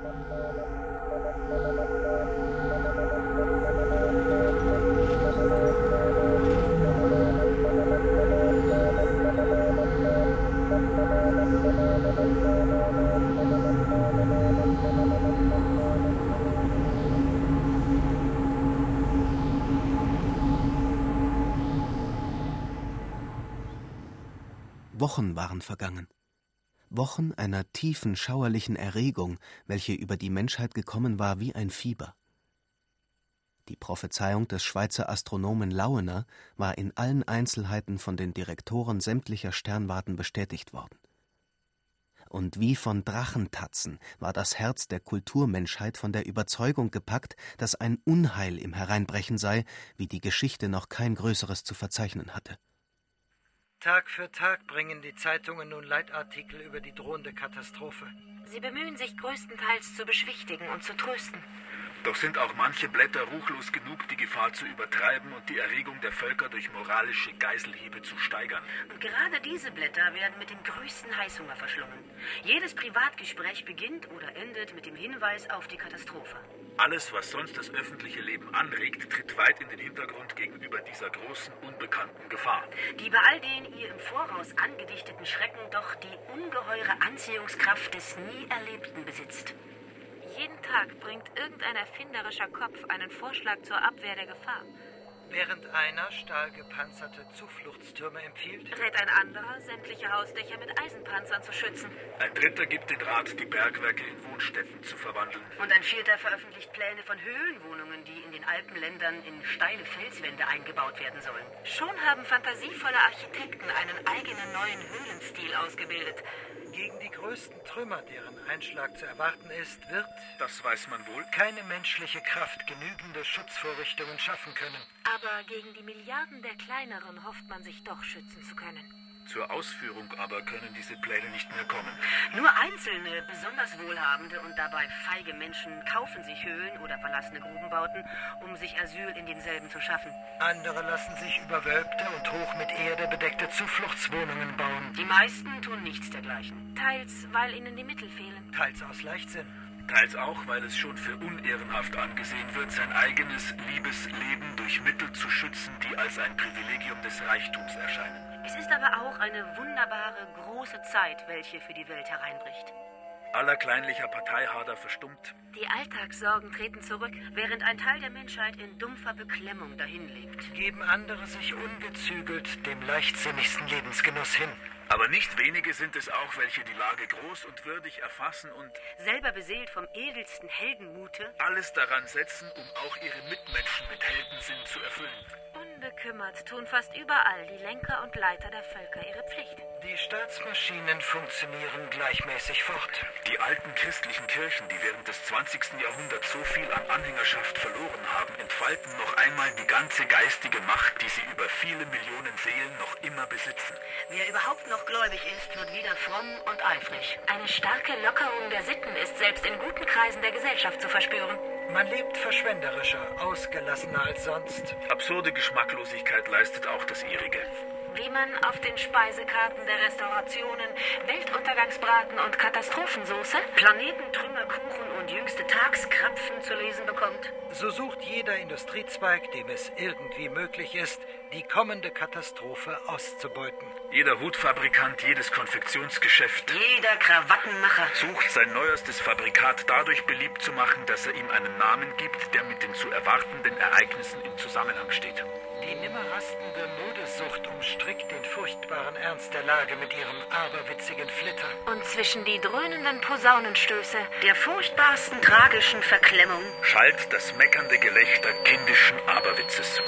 Waren vergangen. Wochen einer tiefen, schauerlichen Erregung, welche über die Menschheit gekommen war wie ein Fieber. Die Prophezeiung des Schweizer Astronomen Lauener war in allen Einzelheiten von den Direktoren sämtlicher Sternwarten bestätigt worden. Und wie von Drachentatzen war das Herz der Kulturmenschheit von der Überzeugung gepackt, dass ein Unheil im Hereinbrechen sei, wie die Geschichte noch kein größeres zu verzeichnen hatte. Tag für Tag bringen die Zeitungen nun Leitartikel über die drohende Katastrophe. Sie bemühen sich größtenteils zu beschwichtigen und zu trösten. Doch sind auch manche Blätter ruchlos genug, die Gefahr zu übertreiben und die Erregung der Völker durch moralische Geiselhiebe zu steigern. Und gerade diese Blätter werden mit dem größten Heißhunger verschlungen. Jedes Privatgespräch beginnt oder endet mit dem Hinweis auf die Katastrophe. Alles, was sonst das öffentliche Leben anregt, tritt weit in den Hintergrund gegenüber dieser großen, unbekannten Gefahr. Die bei all den ihr im Voraus angedichteten Schrecken doch die ungeheure Anziehungskraft des nie Erlebten besitzt. Jeden Tag bringt irgendein erfinderischer Kopf einen Vorschlag zur Abwehr der Gefahr. Während einer stahlgepanzerte Zufluchtstürme empfiehlt, rät ein anderer, sämtliche Hausdächer mit Eisenpanzern zu schützen. Ein dritter gibt den Rat, die Bergwerke in Wohnstätten zu verwandeln. Und ein vierter veröffentlicht Pläne von Höhenwohnungen, die in den Alpenländern in steile Felswände eingebaut werden sollen. Schon haben fantasievolle Architekten einen eigenen neuen Höhlenstil ausgebildet. Gegen die größten Trümmer, deren Einschlag zu erwarten ist, wird, das weiß man wohl, keine menschliche Kraft genügende Schutzvorrichtungen schaffen können. Aber gegen die Milliarden der kleineren hofft man sich doch schützen zu können. Zur Ausführung aber können diese Pläne nicht mehr kommen. Nur einzelne, besonders wohlhabende und dabei feige Menschen kaufen sich Höhlen oder verlassene Grubenbauten, um sich Asyl in denselben zu schaffen. Andere lassen sich überwölbte und hoch mit Erde bedeckte Zufluchtswohnungen bauen. Die meisten tun nichts dergleichen. Teils, weil ihnen die Mittel fehlen. Teils aus Leichtsinn. Teils auch, weil es schon für unehrenhaft angesehen wird, sein eigenes liebes Leben durch Mittel zu schützen, die als ein Privilegium des Reichtums erscheinen. Es ist aber auch eine wunderbare, große Zeit, welche für die Welt hereinbricht. Aller kleinlicher Parteihader verstummt. Die Alltagssorgen treten zurück, während ein Teil der Menschheit in dumpfer Beklemmung dahinlebt. Geben andere sich ungezügelt dem leichtsinnigsten Lebensgenuss hin. Aber nicht wenige sind es auch, welche die Lage groß und würdig erfassen und selber beseelt vom edelsten Heldenmute alles daran setzen, um auch ihre Mitmenschen mit Heldensinn zu erfüllen. Unbekümmert tun fast überall die Lenker und Leiter der Völker ihre Pflicht. Die Staatsmaschinen funktionieren gleichmäßig fort. Die alten christlichen Kirchen, die während des 20. Jahrhunderts so viel an Anhängerschaft verloren haben, entfalten noch einmal die ganze geistige Macht, die sie über viele Millionen Seelen noch immer besitzen. Wer überhaupt noch gläubig ist, wird wieder fromm und eifrig. Eine starke Lockerung der Sitten ist selbst in guten Kreisen der Gesellschaft zu verspüren. Man lebt verschwenderischer, ausgelassener als sonst. Absurde Geschmacklosigkeit leistet auch das ihrige. Wie man auf den Speisekarten der Restaurationen Weltuntergangsbraten und Katastrophensoße, Planetentrümmerkuchen und jüngste Tagskrapfen zu lesen bekommt. So sucht jeder Industriezweig, dem es irgendwie möglich ist, die kommende Katastrophe auszubeuten. Jeder Hutfabrikant, jedes Konfektionsgeschäft Jeder Krawattenmacher. sucht sein neuestes Fabrikat dadurch beliebt zu machen, dass er ihm einen Namen gibt, der mit den zu erwartenden Ereignissen im Zusammenhang steht. Die nimmer rastende Modesucht umstrickt den furchtbaren Ernst der Lage mit ihrem aberwitzigen Flitter. Und zwischen die dröhnenden Posaunenstöße der furchtbarsten tragischen Verklemmung Schallt das meckernde Gelächter kindischen Aberwitzes.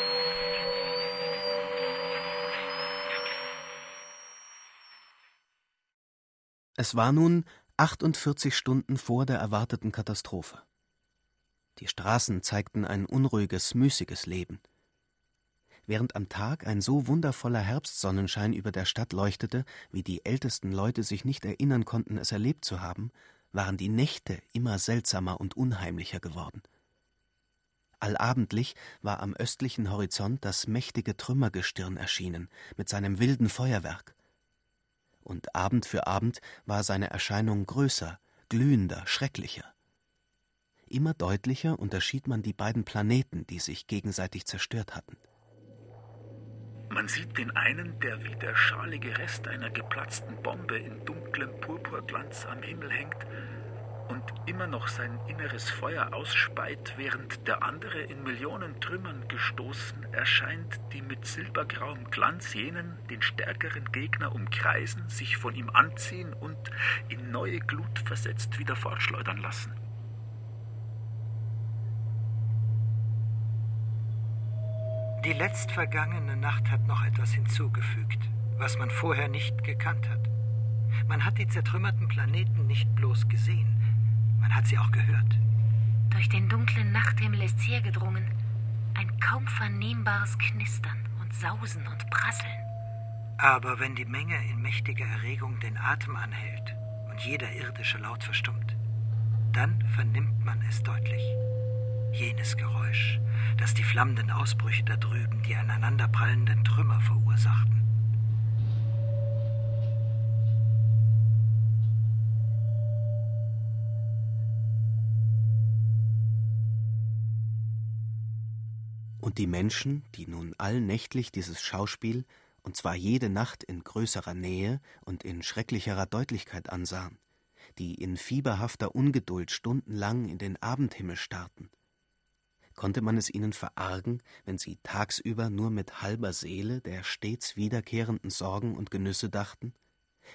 Es war nun 48 Stunden vor der erwarteten Katastrophe. Die Straßen zeigten ein unruhiges, müßiges Leben. Während am Tag ein so wundervoller Herbstsonnenschein über der Stadt leuchtete, wie die ältesten Leute sich nicht erinnern konnten, es erlebt zu haben, waren die Nächte immer seltsamer und unheimlicher geworden. Allabendlich war am östlichen Horizont das mächtige Trümmergestirn erschienen mit seinem wilden Feuerwerk. Und Abend für Abend war seine Erscheinung größer, glühender, schrecklicher. Immer deutlicher unterschied man die beiden Planeten, die sich gegenseitig zerstört hatten. Man sieht den einen, der wie der schalige Rest einer geplatzten Bombe in dunklem Purpurglanz am Himmel hängt und immer noch sein inneres Feuer ausspeit, während der andere in Millionen Trümmern gestoßen erscheint, die mit silbergrauem Glanz jenen, den stärkeren Gegner umkreisen, sich von ihm anziehen und in neue Glut versetzt wieder fortschleudern lassen. Die letztvergangene Nacht hat noch etwas hinzugefügt, was man vorher nicht gekannt hat. Man hat die zertrümmerten Planeten nicht bloß gesehen, man hat sie auch gehört. Durch den dunklen Nachthimmel ist hergedrungen ein kaum vernehmbares Knistern und Sausen und Prasseln. Aber wenn die Menge in mächtiger Erregung den Atem anhält und jeder irdische Laut verstummt, dann vernimmt man es deutlich. Jenes Geräusch, das die flammenden Ausbrüche da drüben, die aneinanderprallenden Trümmer verursachten. Und die Menschen, die nun allnächtlich dieses Schauspiel, und zwar jede Nacht in größerer Nähe und in schrecklicherer Deutlichkeit ansahen, die in fieberhafter Ungeduld stundenlang in den Abendhimmel starrten, konnte man es ihnen verargen, wenn sie tagsüber nur mit halber Seele der stets wiederkehrenden Sorgen und Genüsse dachten,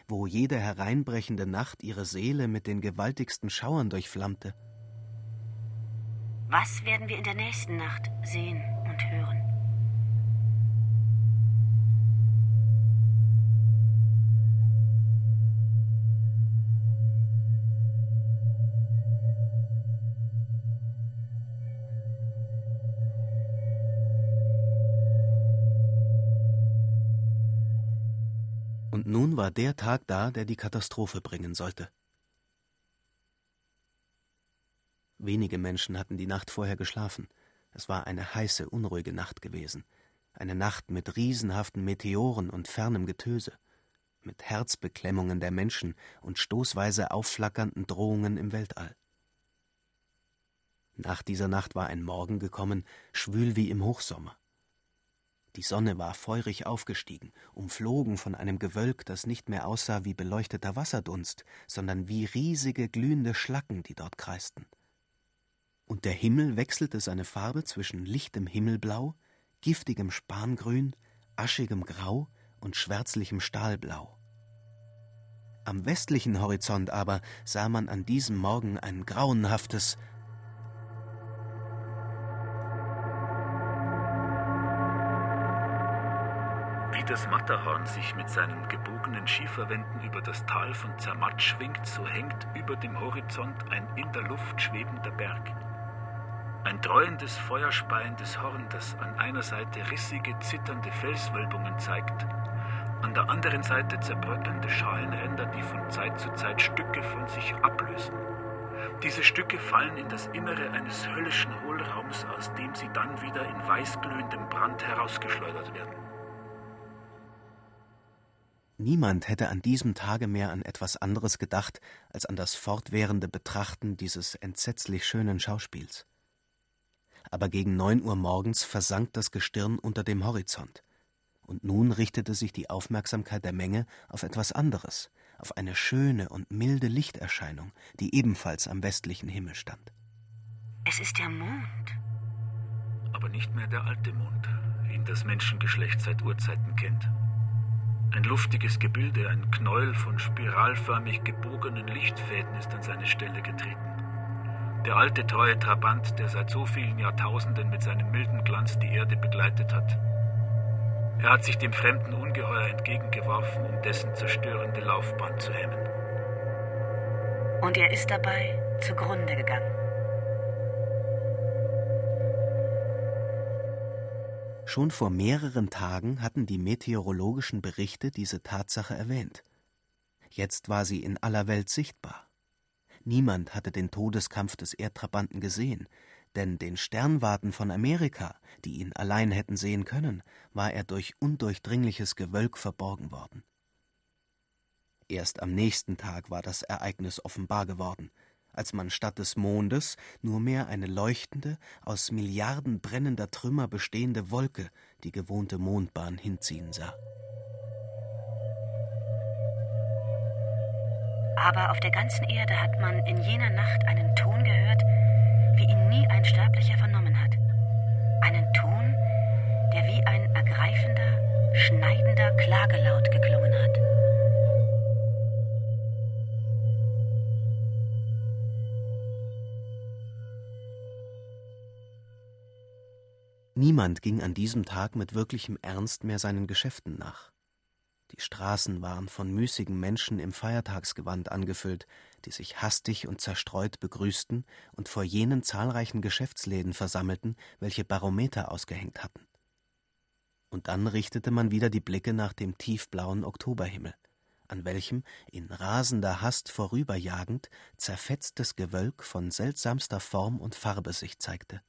wo jede hereinbrechende Nacht ihre Seele mit den gewaltigsten Schauern durchflammte? Was werden wir in der nächsten Nacht sehen und hören? Und nun war der Tag da, der die Katastrophe bringen sollte. Wenige Menschen hatten die Nacht vorher geschlafen. Es war eine heiße, unruhige Nacht gewesen. Eine Nacht mit riesenhaften Meteoren und fernem Getöse, mit Herzbeklemmungen der Menschen und stoßweise aufflackernden Drohungen im Weltall. Nach dieser Nacht war ein Morgen gekommen, schwül wie im Hochsommer. Die Sonne war feurig aufgestiegen, umflogen von einem Gewölk, das nicht mehr aussah wie beleuchteter Wasserdunst, sondern wie riesige glühende Schlacken, die dort kreisten. Und der Himmel wechselte seine Farbe zwischen lichtem Himmelblau, giftigem Spangrün, aschigem Grau und schwärzlichem Stahlblau. Am westlichen Horizont aber sah man an diesem Morgen ein grauenhaftes, Wie das Matterhorn sich mit seinen gebogenen Schieferwänden über das Tal von Zermatt schwingt, so hängt über dem Horizont ein in der Luft schwebender Berg. Ein dräuendes, feuerspeiendes Horn, das an einer Seite rissige, zitternde Felswölbungen zeigt, an der anderen Seite zerbröckelnde Schalenränder, die von Zeit zu Zeit Stücke von sich ablösen. Diese Stücke fallen in das Innere eines höllischen Hohlraums, aus dem sie dann wieder in weißglühendem Brand herausgeschleudert werden. Niemand hätte an diesem Tage mehr an etwas anderes gedacht als an das fortwährende Betrachten dieses entsetzlich schönen Schauspiels. Aber gegen neun Uhr morgens versank das Gestirn unter dem Horizont, und nun richtete sich die Aufmerksamkeit der Menge auf etwas anderes, auf eine schöne und milde Lichterscheinung, die ebenfalls am westlichen Himmel stand. Es ist der Mond. Aber nicht mehr der alte Mond, wie ihn das Menschengeschlecht seit Urzeiten kennt. Ein luftiges Gebilde, ein Knäuel von spiralförmig gebogenen Lichtfäden ist an seine Stelle getreten. Der alte treue Trabant, der seit so vielen Jahrtausenden mit seinem milden Glanz die Erde begleitet hat. Er hat sich dem fremden Ungeheuer entgegengeworfen, um dessen zerstörende Laufbahn zu hemmen. Und er ist dabei zugrunde gegangen. Schon vor mehreren Tagen hatten die meteorologischen Berichte diese Tatsache erwähnt. Jetzt war sie in aller Welt sichtbar. Niemand hatte den Todeskampf des Erdtrabanten gesehen, denn den Sternwarten von Amerika, die ihn allein hätten sehen können, war er durch undurchdringliches Gewölk verborgen worden. Erst am nächsten Tag war das Ereignis offenbar geworden, als man statt des Mondes nur mehr eine leuchtende, aus Milliarden brennender Trümmer bestehende Wolke die gewohnte Mondbahn hinziehen sah. Aber auf der ganzen Erde hat man in jener Nacht einen Ton gehört, wie ihn nie ein Sterblicher vernommen hat. Einen Ton, der wie ein ergreifender, schneidender Klagelaut geklungen hat. Niemand ging an diesem Tag mit wirklichem Ernst mehr seinen Geschäften nach. Die Straßen waren von müßigen Menschen im Feiertagsgewand angefüllt, die sich hastig und zerstreut begrüßten und vor jenen zahlreichen Geschäftsläden versammelten, welche Barometer ausgehängt hatten. Und dann richtete man wieder die Blicke nach dem tiefblauen Oktoberhimmel, an welchem, in rasender Hast vorüberjagend, zerfetztes Gewölk von seltsamster Form und Farbe sich zeigte.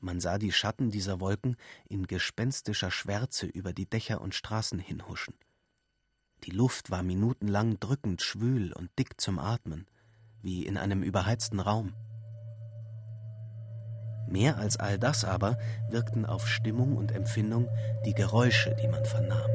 Man sah die Schatten dieser Wolken in gespenstischer Schwärze über die Dächer und Straßen hinhuschen. Die Luft war minutenlang drückend schwül und dick zum Atmen, wie in einem überheizten Raum. Mehr als all das aber wirkten auf Stimmung und Empfindung die Geräusche, die man vernahm.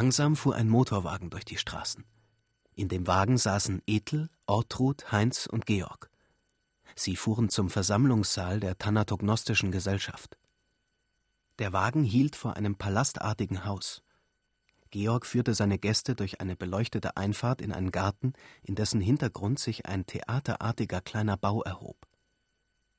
Langsam fuhr ein Motorwagen durch die Straßen. In dem Wagen saßen Ethel, Ortrud, Heinz und Georg. Sie fuhren zum Versammlungssaal der Thanatognostischen Gesellschaft. Der Wagen hielt vor einem palastartigen Haus. Georg führte seine Gäste durch eine beleuchtete Einfahrt in einen Garten, in dessen Hintergrund sich ein theaterartiger kleiner Bau erhob.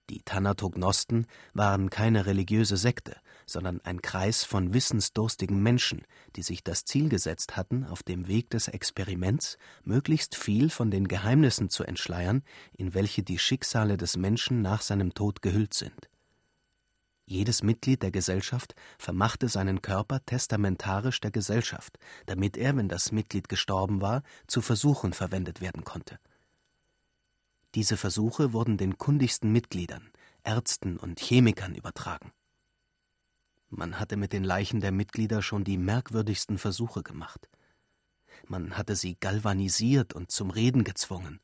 Die Thanatognosten waren keine religiöse Sekte, sondern ein Kreis von wissensdurstigen Menschen, die sich das Ziel gesetzt hatten, auf dem Weg des Experiments möglichst viel von den Geheimnissen zu entschleiern, in welche die Schicksale des Menschen nach seinem Tod gehüllt sind. Jedes Mitglied der Gesellschaft vermachte seinen Körper testamentarisch der Gesellschaft, damit er, wenn das Mitglied gestorben war, zu Versuchen verwendet werden konnte. Diese Versuche wurden den kundigsten Mitgliedern, Ärzten und Chemikern übertragen. Man hatte mit den Leichen der Mitglieder schon die merkwürdigsten Versuche gemacht. Man hatte sie galvanisiert und zum Reden gezwungen.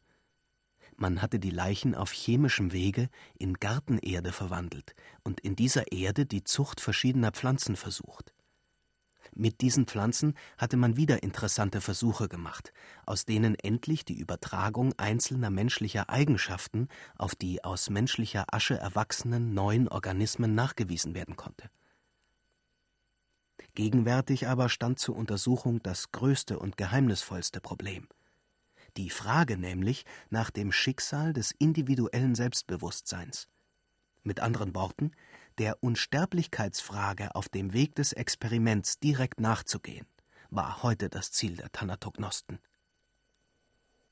Man hatte die Leichen auf chemischem Wege in Gartenerde verwandelt und in dieser Erde die Zucht verschiedener Pflanzen versucht. Mit diesen Pflanzen hatte man wieder interessante Versuche gemacht, aus denen endlich die Übertragung einzelner menschlicher Eigenschaften auf die aus menschlicher Asche erwachsenen neuen Organismen nachgewiesen werden konnte. Gegenwärtig aber stand zur Untersuchung das größte und geheimnisvollste Problem. Die Frage nämlich nach dem Schicksal des individuellen Selbstbewusstseins, Mit anderen Worten, der Unsterblichkeitsfrage auf dem Weg des Experiments direkt nachzugehen, war heute das Ziel der Thanatognosten.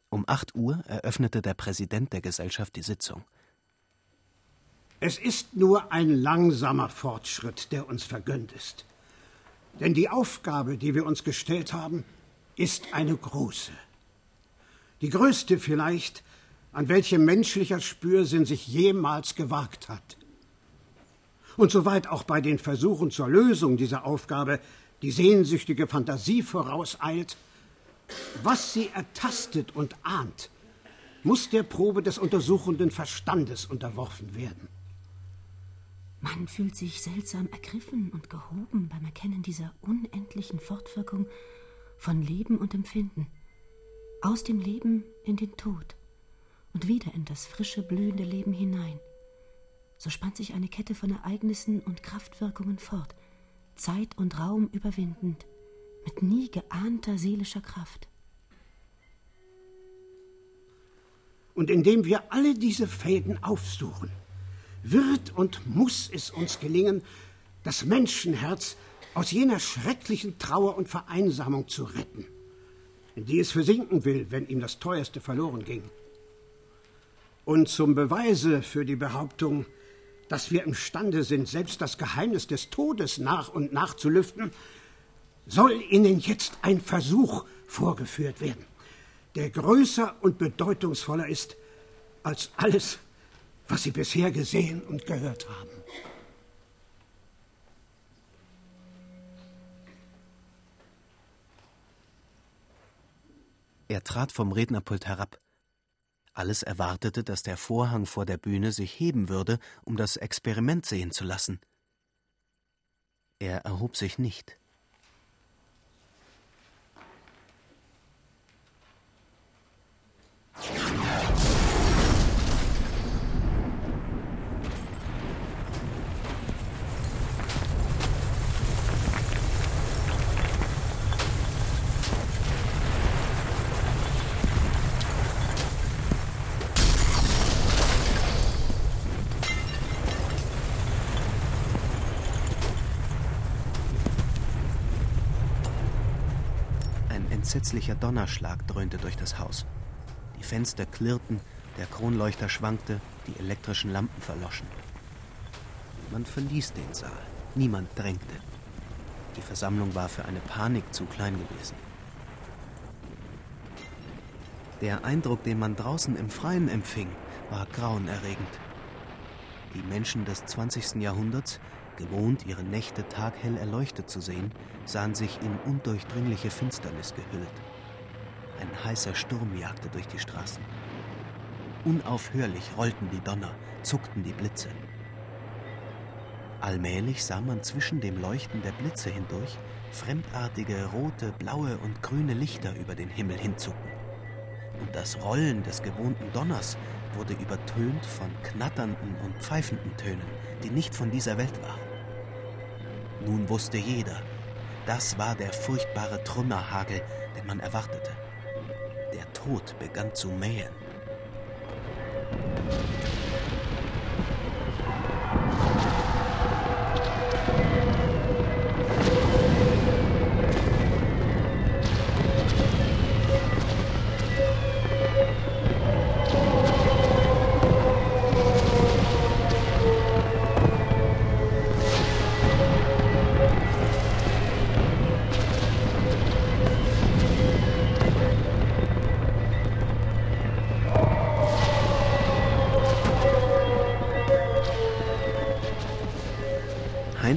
Um 8 Uhr eröffnete der Präsident der Gesellschaft die Sitzung. Es ist nur ein langsamer Fortschritt, der uns vergönnt ist. Denn die Aufgabe, die wir uns gestellt haben, ist eine große. Die größte vielleicht, an welche menschlicher Spürsinn sich jemals gewagt hat. Und soweit auch bei den Versuchen zur Lösung dieser Aufgabe die sehnsüchtige Fantasie vorauseilt, was sie ertastet und ahnt, muss der Probe des untersuchenden Verstandes unterworfen werden. Man fühlt sich seltsam ergriffen und gehoben beim Erkennen dieser unendlichen Fortwirkung von Leben und Empfinden. Aus dem Leben in den Tod und wieder in das frische, blühende Leben hinein. So spannt sich eine Kette von Ereignissen und Kraftwirkungen fort, Zeit und Raum überwindend, mit nie geahnter seelischer Kraft. Und indem wir alle diese Fäden aufsuchen, wird und muss es uns gelingen, das Menschenherz aus jener schrecklichen Trauer und Vereinsamung zu retten, in die es versinken will, wenn ihm das Teuerste verloren ging. Und zum Beweise für die Behauptung, dass wir imstande sind, selbst das Geheimnis des Todes nach und nach zu lüften, soll Ihnen jetzt ein Versuch vorgeführt werden, der größer und bedeutungsvoller ist als alles, was Sie bisher gesehen und gehört haben. Er trat vom Rednerpult herab. Alles erwartete, dass der Vorhang vor der Bühne sich heben würde, um das Experiment sehen zu lassen. Er erhob sich nicht. Entsetzlicher Donnerschlag dröhnte durch das Haus. Die Fenster klirrten, der Kronleuchter schwankte, die elektrischen Lampen verloschen. Man verließ den Saal. Niemand drängte. Die Versammlung war für eine Panik zu klein gewesen. Der Eindruck, den man draußen im Freien empfing, war grauenerregend. Die Menschen des 20. Jahrhunderts Gewohnt, ihre Nächte taghell erleuchtet zu sehen, sahen sich in undurchdringliche Finsternis gehüllt. Ein heißer Sturm jagte durch die Straßen. Unaufhörlich rollten die Donner, zuckten die Blitze. Allmählich sah man zwischen dem Leuchten der Blitze hindurch fremdartige rote, blaue und grüne Lichter über den Himmel hinzucken. Und das Rollen des gewohnten Donners wurde übertönt von knatternden und pfeifenden Tönen, die nicht von dieser Welt waren. Nun wusste jeder, das war der furchtbare Trümmerhagel, den man erwartete. Der Tod begann zu mähen.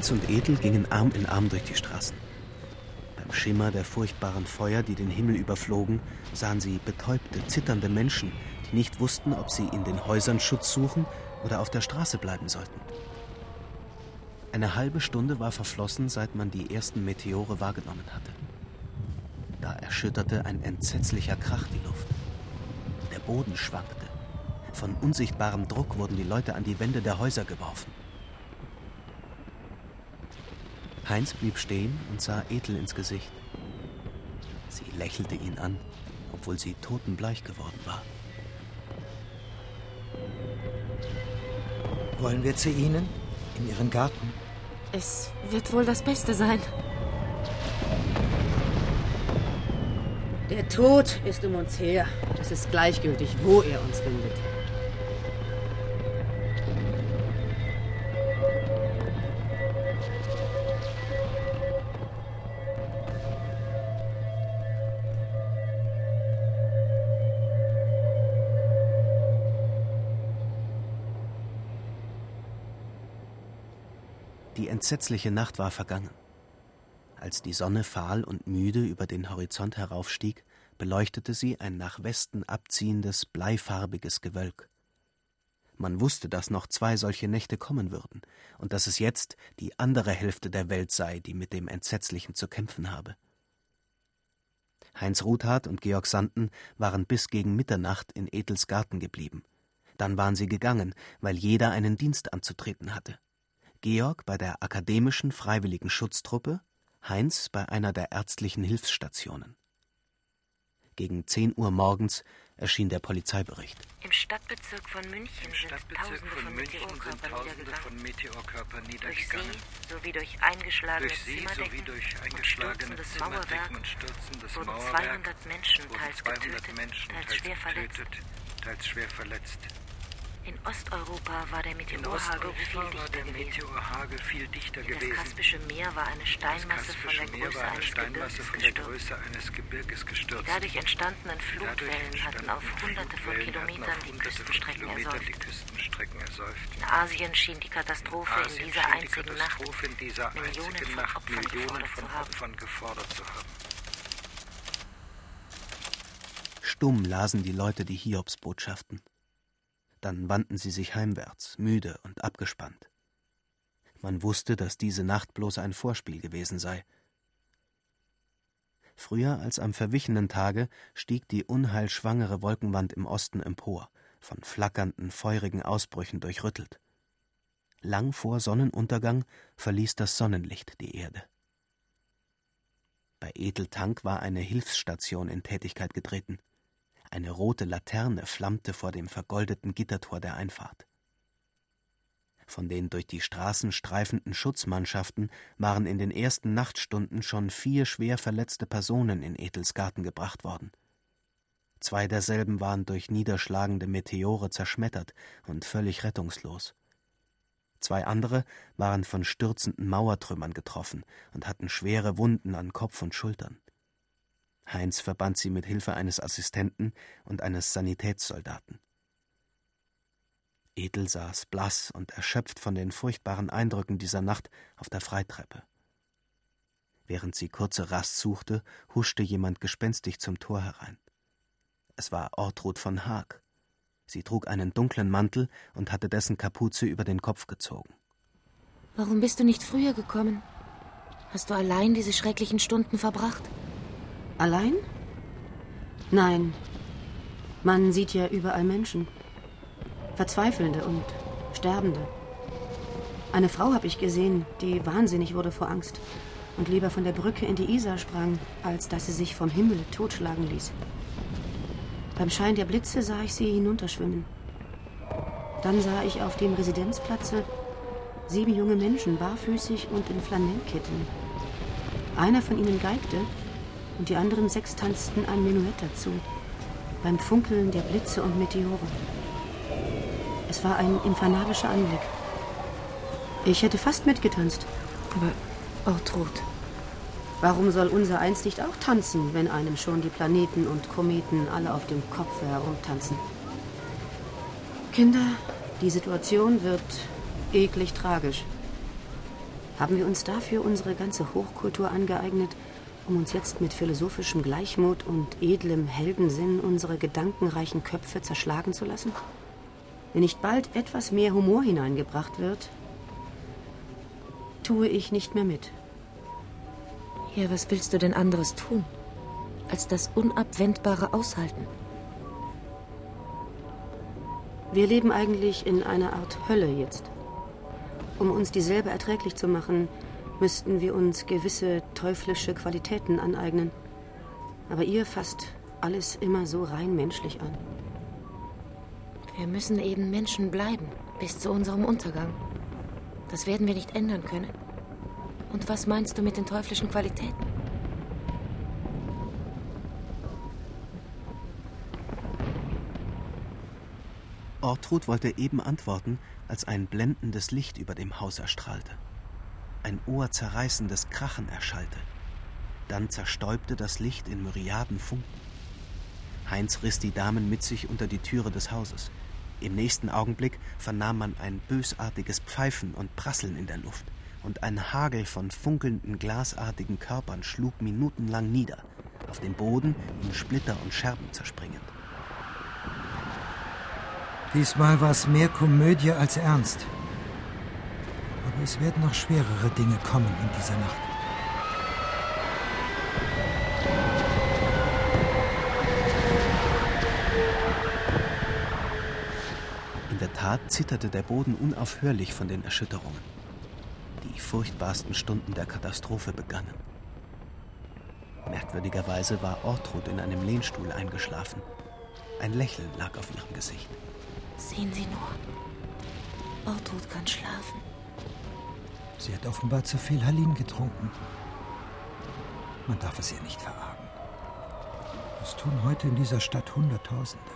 Heinz und Ethel gingen Arm in Arm durch die Straßen. Beim Schimmer der furchtbaren Feuer, die den Himmel überflogen, sahen sie betäubte, zitternde Menschen, die nicht wussten, ob sie in den Häusern Schutz suchen oder auf der Straße bleiben sollten. Eine halbe Stunde war verflossen, seit man die ersten Meteore wahrgenommen hatte. Da erschütterte ein entsetzlicher Krach die Luft. Der Boden schwankte. Von unsichtbarem Druck wurden die Leute an die Wände der Häuser geworfen. Heinz blieb stehen und sah Ethel ins Gesicht. Sie lächelte ihn an, obwohl sie totenbleich geworden war. Wollen wir zu Ihnen? In Ihren Garten? Es wird wohl das Beste sein. Der Tod ist um uns her. Es ist gleichgültig, wo er uns findet. Entsetzliche Nacht war vergangen. Als die Sonne fahl und müde über den Horizont heraufstieg, beleuchtete sie ein nach Westen abziehendes, bleifarbiges Gewölk. Man wusste, dass noch zwei solche Nächte kommen würden und dass es jetzt die andere Hälfte der Welt sei, die mit dem Entsetzlichen zu kämpfen habe. Heinz Ruthard und Georg Sanden waren bis gegen Mitternacht in Ethels Garten geblieben. Dann waren sie gegangen, weil jeder einen Dienst anzutreten hatte. Georg bei der akademischen freiwilligen Schutztruppe, Heinz bei einer der ärztlichen Hilfsstationen. Gegen 10 Uhr morgens erschien der Polizeibericht. Im Stadtbezirk von München sind Tausende von Meteorkörpern Meteorkörper Durch niedergegangen. sie sowie durch eingeschlagene Durch sie Zimmerdecken sowie durch und eingeschlagene stürzendes Zimmerdecken Mauerwerk und stürzendes wurden Mauerwerk 200 Menschen wurden teils 200 getötet, Menschen teils teils schwer getötet, teils schwer verletzt. In Osteuropa war der In Meteorhagel viel dichter gewesen. Meteorhagel viel dichter In das gewesen. Kaspische Meer war eine Steinmasse von der Meer Größe war eine eines Steinmasse Gebirges von der gestürzt. Größe eines Gebirges Die gestürzt. dadurch entstandenen Die dadurch Flutwellen hatten auf entstandenen hunderte von Kilometern auf die hunderte von Küstenstrecken Kilometern ersäuft. die Küstenstrecken ersäuft. In Asien schien die Katastrophe in Asien dieser einzigen Nacht in Millionen einzigen von Opfern Millionen gefordert von zu haben. Opfern gefordert zu haben. Stumm lasen die Leute die Hiobsbotschaften. Dann wandten sie sich heimwärts, müde und abgespannt. Man wusste, dass diese Nacht bloß ein Vorspiel gewesen sei. Früher als am verwichenen Tage stieg die unheilschwangere Wolkenwand im Osten empor, von flackernden, feurigen Ausbrüchen durchrüttelt. Lang vor Sonnenuntergang verließ das Sonnenlicht die Erde. Bei Edeltank war eine Hilfsstation in Tätigkeit getreten. Eine rote Laterne flammte vor dem vergoldeten Gittertor der Einfahrt. Von den durch die Straßen streifenden Schutzmannschaften waren in den ersten Nachtstunden schon vier schwer verletzte Personen in Ethels Garten gebracht worden. Zwei derselben waren durch niederschlagende Meteore zerschmettert und völlig rettungslos. Zwei andere waren von stürzenden Mauertrümmern getroffen und hatten schwere Wunden an Kopf und Schultern. Heinz verband sie mit Hilfe eines Assistenten und eines Sanitätssoldaten. Edel saß blass und erschöpft von den furchtbaren Eindrücken dieser Nacht auf der Freitreppe. Während sie kurze Rast suchte, huschte jemand gespenstig zum Tor herein. Es war Ortrud von Haag. Sie trug einen dunklen Mantel und hatte dessen Kapuze über den Kopf gezogen. Warum bist du nicht früher gekommen? Hast du allein diese schrecklichen Stunden verbracht? Allein? Nein. Man sieht ja überall Menschen. Verzweifelnde und Sterbende. Eine Frau habe ich gesehen, die wahnsinnig wurde vor Angst und lieber von der Brücke in die Isar sprang, als dass sie sich vom Himmel totschlagen ließ. Beim Schein der Blitze sah ich sie hinunterschwimmen. Dann sah ich auf dem Residenzplatze sieben junge Menschen, barfüßig und in Flanellketten. Einer von ihnen geigte und die anderen sechs tanzten ein Menuett dazu, beim Funkeln der Blitze und Meteore. Es war ein infernalischer Anblick. Ich hätte fast mitgetanzt. Aber Ortrud. Warum soll unser eins nicht auch tanzen, wenn einem schon die Planeten und Kometen alle auf dem Kopf herumtanzen? Kinder, die Situation wird eklig tragisch. Haben wir uns dafür unsere ganze Hochkultur angeeignet, um uns jetzt mit philosophischem Gleichmut und edlem Heldensinn unsere gedankenreichen Köpfe zerschlagen zu lassen? Wenn nicht bald etwas mehr Humor hineingebracht wird, tue ich nicht mehr mit. Ja, was willst du denn anderes tun, als das Unabwendbare aushalten? Wir leben eigentlich in einer Art Hölle jetzt. Um uns dieselbe erträglich zu machen, müssten wir uns gewisse teuflische Qualitäten aneignen. Aber ihr fasst alles immer so rein menschlich an. Wir müssen eben Menschen bleiben. Bis zu unserem Untergang. Das werden wir nicht ändern können. Und was meinst du mit den teuflischen Qualitäten? Ortrud wollte eben antworten, als ein blendendes Licht über dem Haus erstrahlte. Ein ohrzerreißendes Krachen erschallte. Dann zerstäubte das Licht in Myriaden Funken. Heinz riss die Damen mit sich unter die Türe des Hauses. Im nächsten Augenblick vernahm man ein bösartiges Pfeifen und Prasseln in der Luft, und ein Hagel von funkelnden glasartigen Körpern schlug minutenlang nieder, auf dem Boden in Splitter und Scherben zerspringend. Diesmal war es mehr Komödie als Ernst. Aber es werden noch schwerere Dinge kommen in dieser Nacht. In der Tat zitterte der Boden unaufhörlich von den Erschütterungen. Die furchtbarsten Stunden der Katastrophe begannen. Merkwürdigerweise war Ortrud in einem Lehnstuhl eingeschlafen. Ein Lächeln lag auf ihrem Gesicht. Sehen Sie nur. Ortrud kann schlafen. Sie hat offenbar zu viel Halin getrunken. Man darf es ihr nicht verargen. Das tun heute in dieser Stadt Hunderttausende.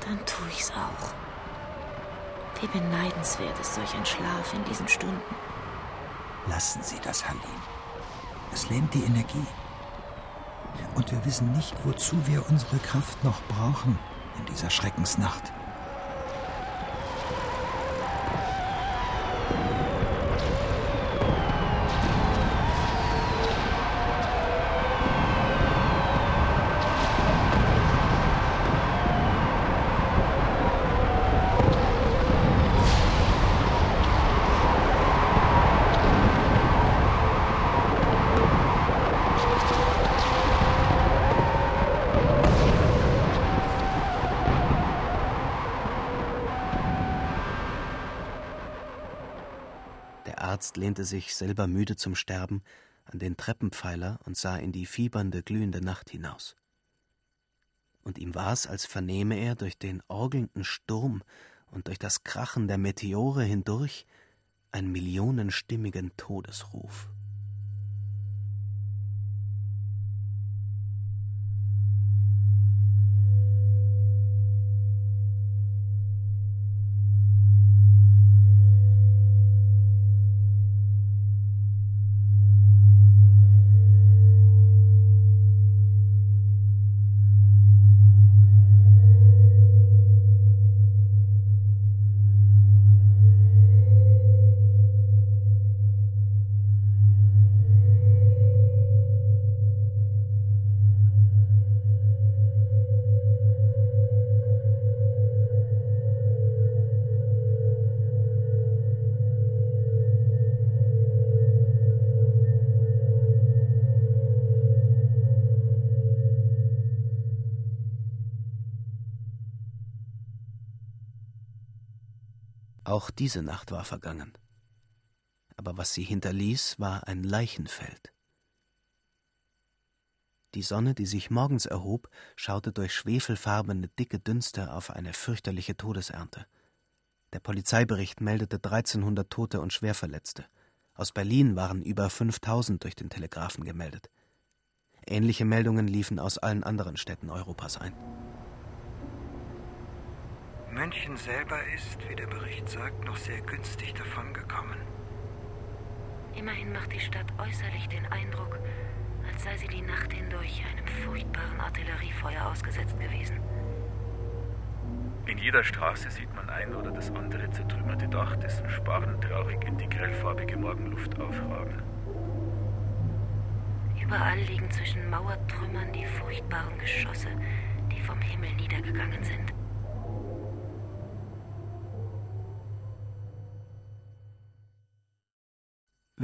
Dann tue ich's auch. Wie beneidenswert ist solch ein Schlaf in diesen Stunden. Lassen Sie das, Halin. Es lähmt die Energie. Und wir wissen nicht, wozu wir unsere Kraft noch brauchen in dieser Schreckensnacht. Sich, selber müde zum Sterben, an den Treppenpfeiler und sah in die fiebernde, glühende Nacht hinaus. Und ihm war's, als vernehme er durch den orgelnden Sturm und durch das Krachen der Meteore hindurch einen millionenstimmigen Todesruf. Auch diese Nacht war vergangen. Aber was sie hinterließ, war ein Leichenfeld. Die Sonne, die sich morgens erhob, schaute durch schwefelfarbene dicke Dünste auf eine fürchterliche Todesernte. Der Polizeibericht meldete 1300 Tote und Schwerverletzte. Aus Berlin waren über 5000 durch den Telegraphen gemeldet. Ähnliche Meldungen liefen aus allen anderen Städten Europas ein. München selber ist, wie der Bericht sagt, noch sehr günstig davongekommen. Immerhin macht die Stadt äußerlich den Eindruck, als sei sie die Nacht hindurch einem furchtbaren Artilleriefeuer ausgesetzt gewesen. In jeder Straße sieht man ein oder das andere zertrümmerte Dach, dessen Sparren traurig in die grellfarbige Morgenluft aufragen. Überall liegen zwischen Mauertrümmern die furchtbaren Geschosse, die vom Himmel niedergegangen sind.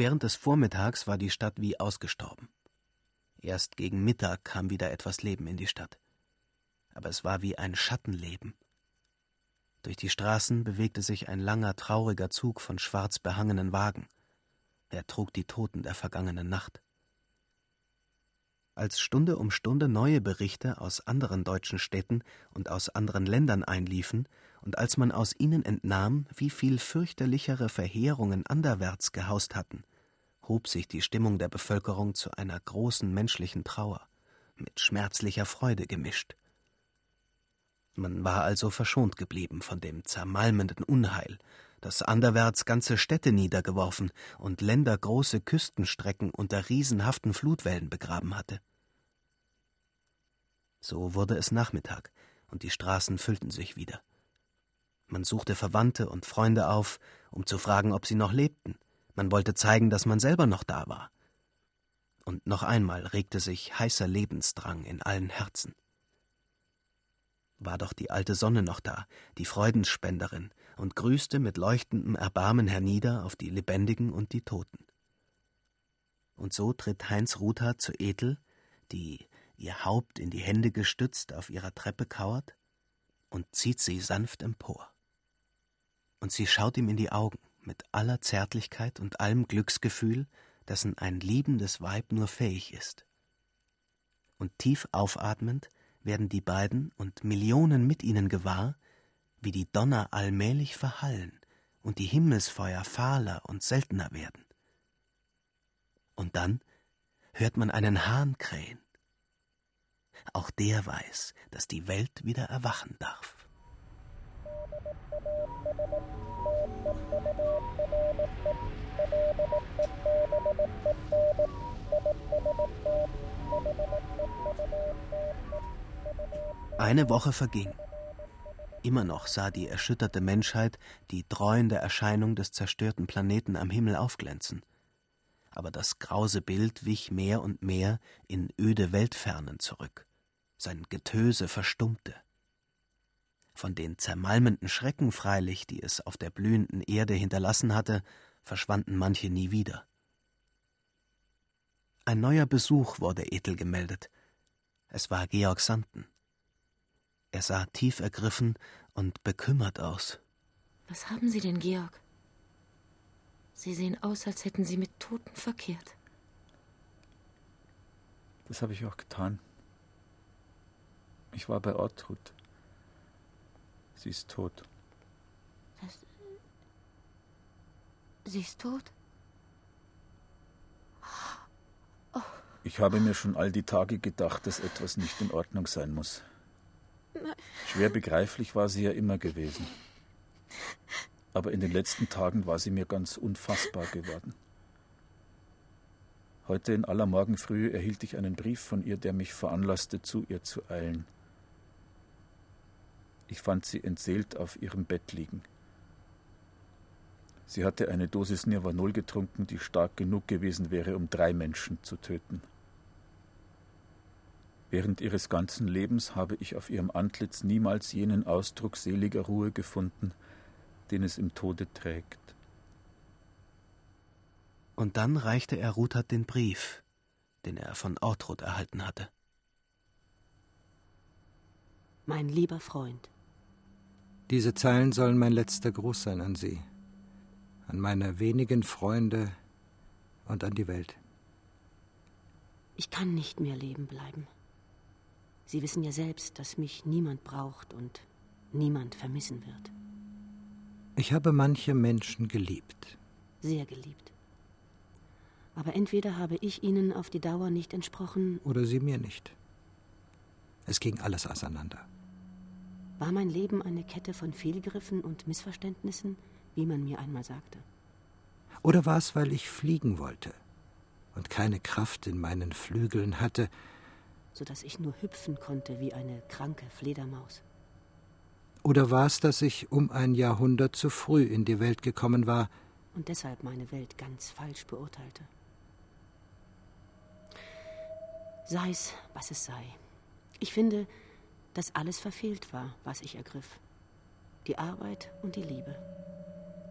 Während des Vormittags war die Stadt wie ausgestorben. Erst gegen Mittag kam wieder etwas Leben in die Stadt. Aber es war wie ein Schattenleben. Durch die Straßen bewegte sich ein langer, trauriger Zug von schwarz behangenen Wagen. Er trug die Toten der vergangenen Nacht. Als Stunde um Stunde neue Berichte aus anderen deutschen Städten und aus anderen Ländern einliefen und als man aus ihnen entnahm, wie viel fürchterlichere Verheerungen anderwärts gehaust hatten, hob sich die Stimmung der Bevölkerung zu einer großen menschlichen Trauer, mit schmerzlicher Freude gemischt. Man war also verschont geblieben von dem zermalmenden Unheil, das anderwärts ganze Städte niedergeworfen und ländergroße Küstenstrecken unter riesenhaften Flutwellen begraben hatte. So wurde es Nachmittag, und die Straßen füllten sich wieder. Man suchte Verwandte und Freunde auf, um zu fragen, ob sie noch lebten. Man wollte zeigen, dass man selber noch da war. Und noch einmal regte sich heißer Lebensdrang in allen Herzen. War doch die alte Sonne noch da, die Freudenspenderin, und grüßte mit leuchtendem Erbarmen hernieder auf die Lebendigen und die Toten. Und so tritt Heinz Ruther zu Ethel, die, ihr Haupt in die Hände gestützt, auf ihrer Treppe kauert, und zieht sie sanft empor. Und sie schaut ihm in die Augen mit aller Zärtlichkeit und allem Glücksgefühl, dessen ein liebendes Weib nur fähig ist. Und tief aufatmend werden die beiden und Millionen mit ihnen gewahr, wie die Donner allmählich verhallen und die Himmelsfeuer fahler und seltener werden. Und dann hört man einen Hahn krähen. Auch der weiß, dass die Welt wieder erwachen darf. Eine Woche verging. Immer noch sah die erschütterte Menschheit die dreuende Erscheinung des zerstörten Planeten am Himmel aufglänzen. Aber das grause Bild wich mehr und mehr in öde Weltfernen zurück. Sein Getöse verstummte. Von den zermalmenden Schrecken freilich, die es auf der blühenden Erde hinterlassen hatte, verschwanden manche nie wieder. Ein neuer Besuch wurde Ethel gemeldet. Es war Georg Sanden. Er sah tief ergriffen und bekümmert aus. Was haben Sie denn, Georg? Sie sehen aus, als hätten Sie mit Toten verkehrt. Das habe ich auch getan. Ich war bei Ortrud. Sie ist tot. Das Sie ist tot? Ich habe mir schon all die Tage gedacht, dass etwas nicht in Ordnung sein muss. Schwer begreiflich war sie ja immer gewesen. Aber in den letzten Tagen war sie mir ganz unfassbar geworden. Heute in aller Morgenfrühe erhielt ich einen Brief von ihr, der mich veranlasste, zu ihr zu eilen. Ich fand sie entseelt auf ihrem Bett liegen. Sie hatte eine Dosis Nirvanol getrunken, die stark genug gewesen wäre, um drei Menschen zu töten. Während ihres ganzen Lebens habe ich auf ihrem Antlitz niemals jenen Ausdruck seliger Ruhe gefunden, den es im Tode trägt. Und dann reichte er Ruthard den Brief, den er von Ortrud erhalten hatte. Mein lieber Freund. Diese Zeilen sollen mein letzter Gruß sein an Sie, an meine wenigen Freunde und an die Welt. Ich kann nicht mehr leben bleiben. Sie wissen ja selbst, dass mich niemand braucht und niemand vermissen wird. Ich habe manche Menschen geliebt. Sehr geliebt. Aber entweder habe ich ihnen auf die Dauer nicht entsprochen. Oder sie mir nicht. Es ging alles auseinander. War mein Leben eine Kette von Fehlgriffen und Missverständnissen, wie man mir einmal sagte? Oder war es, weil ich fliegen wollte und keine Kraft in meinen Flügeln hatte, so dass ich nur hüpfen konnte wie eine kranke Fledermaus. Oder war es, dass ich um ein Jahrhundert zu früh in die Welt gekommen war und deshalb meine Welt ganz falsch beurteilte? Sei es, was es sei. Ich finde, dass alles verfehlt war, was ich ergriff. Die Arbeit und die Liebe.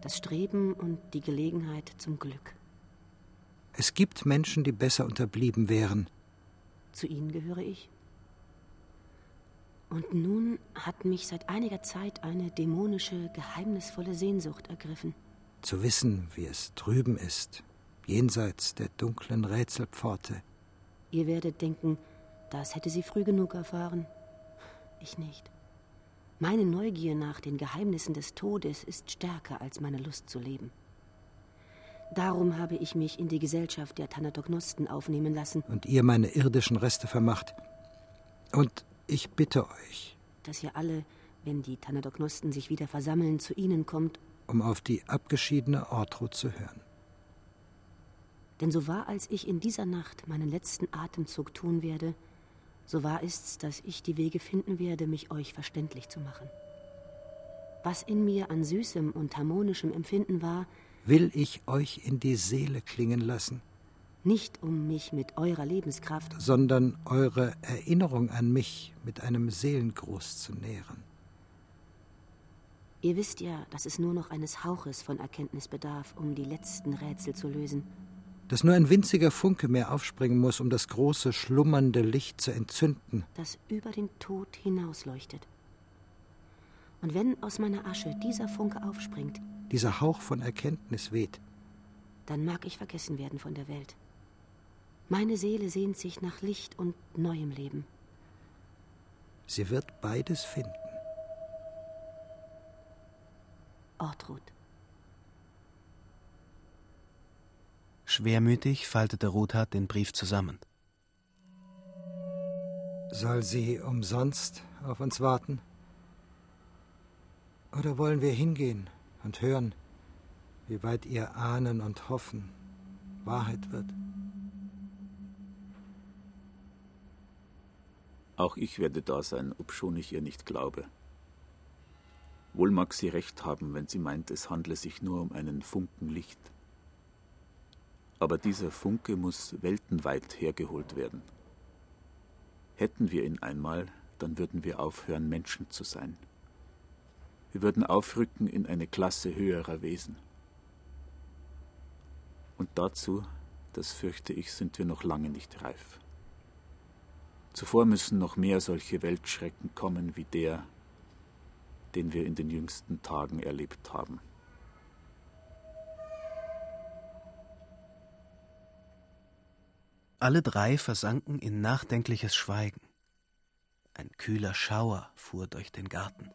Das Streben und die Gelegenheit zum Glück. Es gibt Menschen, die besser unterblieben wären, zu ihnen gehöre ich. Und nun hat mich seit einiger Zeit eine dämonische, geheimnisvolle Sehnsucht ergriffen. Zu wissen, wie es drüben ist, jenseits der dunklen Rätselpforte. Ihr werdet denken, das hätte sie früh genug erfahren. Ich nicht. Meine Neugier nach den Geheimnissen des Todes ist stärker als meine Lust zu leben. Darum habe ich mich in die Gesellschaft der Thanatognosten aufnehmen lassen. Und ihr meine irdischen Reste vermacht. Und ich bitte euch, dass ihr alle, wenn die Thanatognosten sich wieder versammeln, zu ihnen kommt, um auf die abgeschiedene Ortrud zu hören. Denn so wahr als ich in dieser Nacht meinen letzten Atemzug tun werde, so wahr ist's, dass ich die Wege finden werde, mich euch verständlich zu machen. Was in mir an süßem und harmonischem Empfinden war, will ich euch in die Seele klingen lassen. Nicht um mich mit eurer Lebenskraft, sondern eure Erinnerung an mich mit einem Seelengruß zu nähren. Ihr wisst ja, dass es nur noch eines Hauches von Erkenntnis bedarf, um die letzten Rätsel zu lösen. Dass nur ein winziger Funke mehr aufspringen muss, um das große, schlummernde Licht zu entzünden. Das über den Tod hinausleuchtet. Und wenn aus meiner Asche dieser Funke aufspringt, dieser Hauch von Erkenntnis weht, dann mag ich vergessen werden von der Welt. Meine Seele sehnt sich nach Licht und neuem Leben. Sie wird beides finden. Ortrud. Schwermütig faltete Ruthard den Brief zusammen. Soll sie umsonst auf uns warten? Oder wollen wir hingehen und hören, wie weit ihr ahnen und hoffen Wahrheit wird? Auch ich werde da sein, obschon ich ihr nicht glaube. Wohl mag sie recht haben, wenn sie meint, es handle sich nur um einen Funken Licht. Aber dieser Funke muss weltenweit hergeholt werden. Hätten wir ihn einmal, dann würden wir aufhören, Menschen zu sein. Wir würden aufrücken in eine Klasse höherer Wesen. Und dazu, das fürchte ich, sind wir noch lange nicht reif. Zuvor müssen noch mehr solche Weltschrecken kommen wie der, den wir in den jüngsten Tagen erlebt haben. Alle drei versanken in nachdenkliches Schweigen. Ein kühler Schauer fuhr durch den Garten.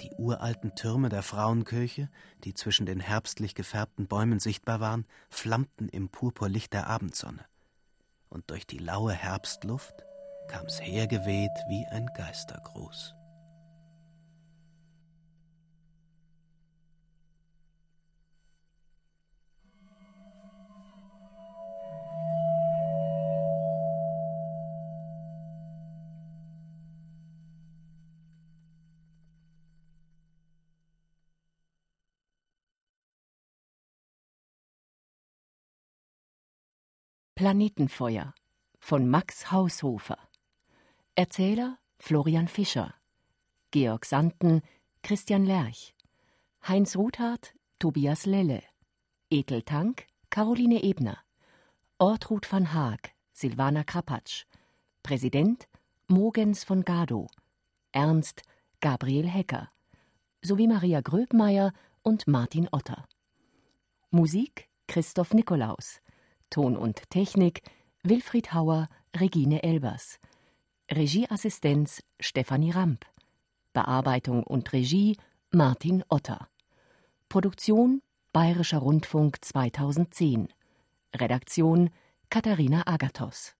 Die uralten Türme der Frauenkirche, die zwischen den herbstlich gefärbten Bäumen sichtbar waren, flammten im Purpurlicht der Abendsonne. Und durch die laue Herbstluft kam's hergeweht wie ein Geistergruß. Planetenfeuer von Max Haushofer. Erzähler Florian Fischer. Georg Santen Christian Lerch. Heinz Ruthardt Tobias Lelle. Ethel Tank Caroline Ebner. Ortrud van Haag Silvana Krapatsch. Präsident Mogens von Gado. Ernst Gabriel Hecker. Sowie Maria Gröbmeier und Martin Otter. Musik Christoph Nikolaus. Ton und Technik Wilfried Hauer, Regine Elbers. Regieassistenz Stefanie Ramp. Bearbeitung und Regie Martin Otter. Produktion Bayerischer Rundfunk 2010. Redaktion Katharina Agathos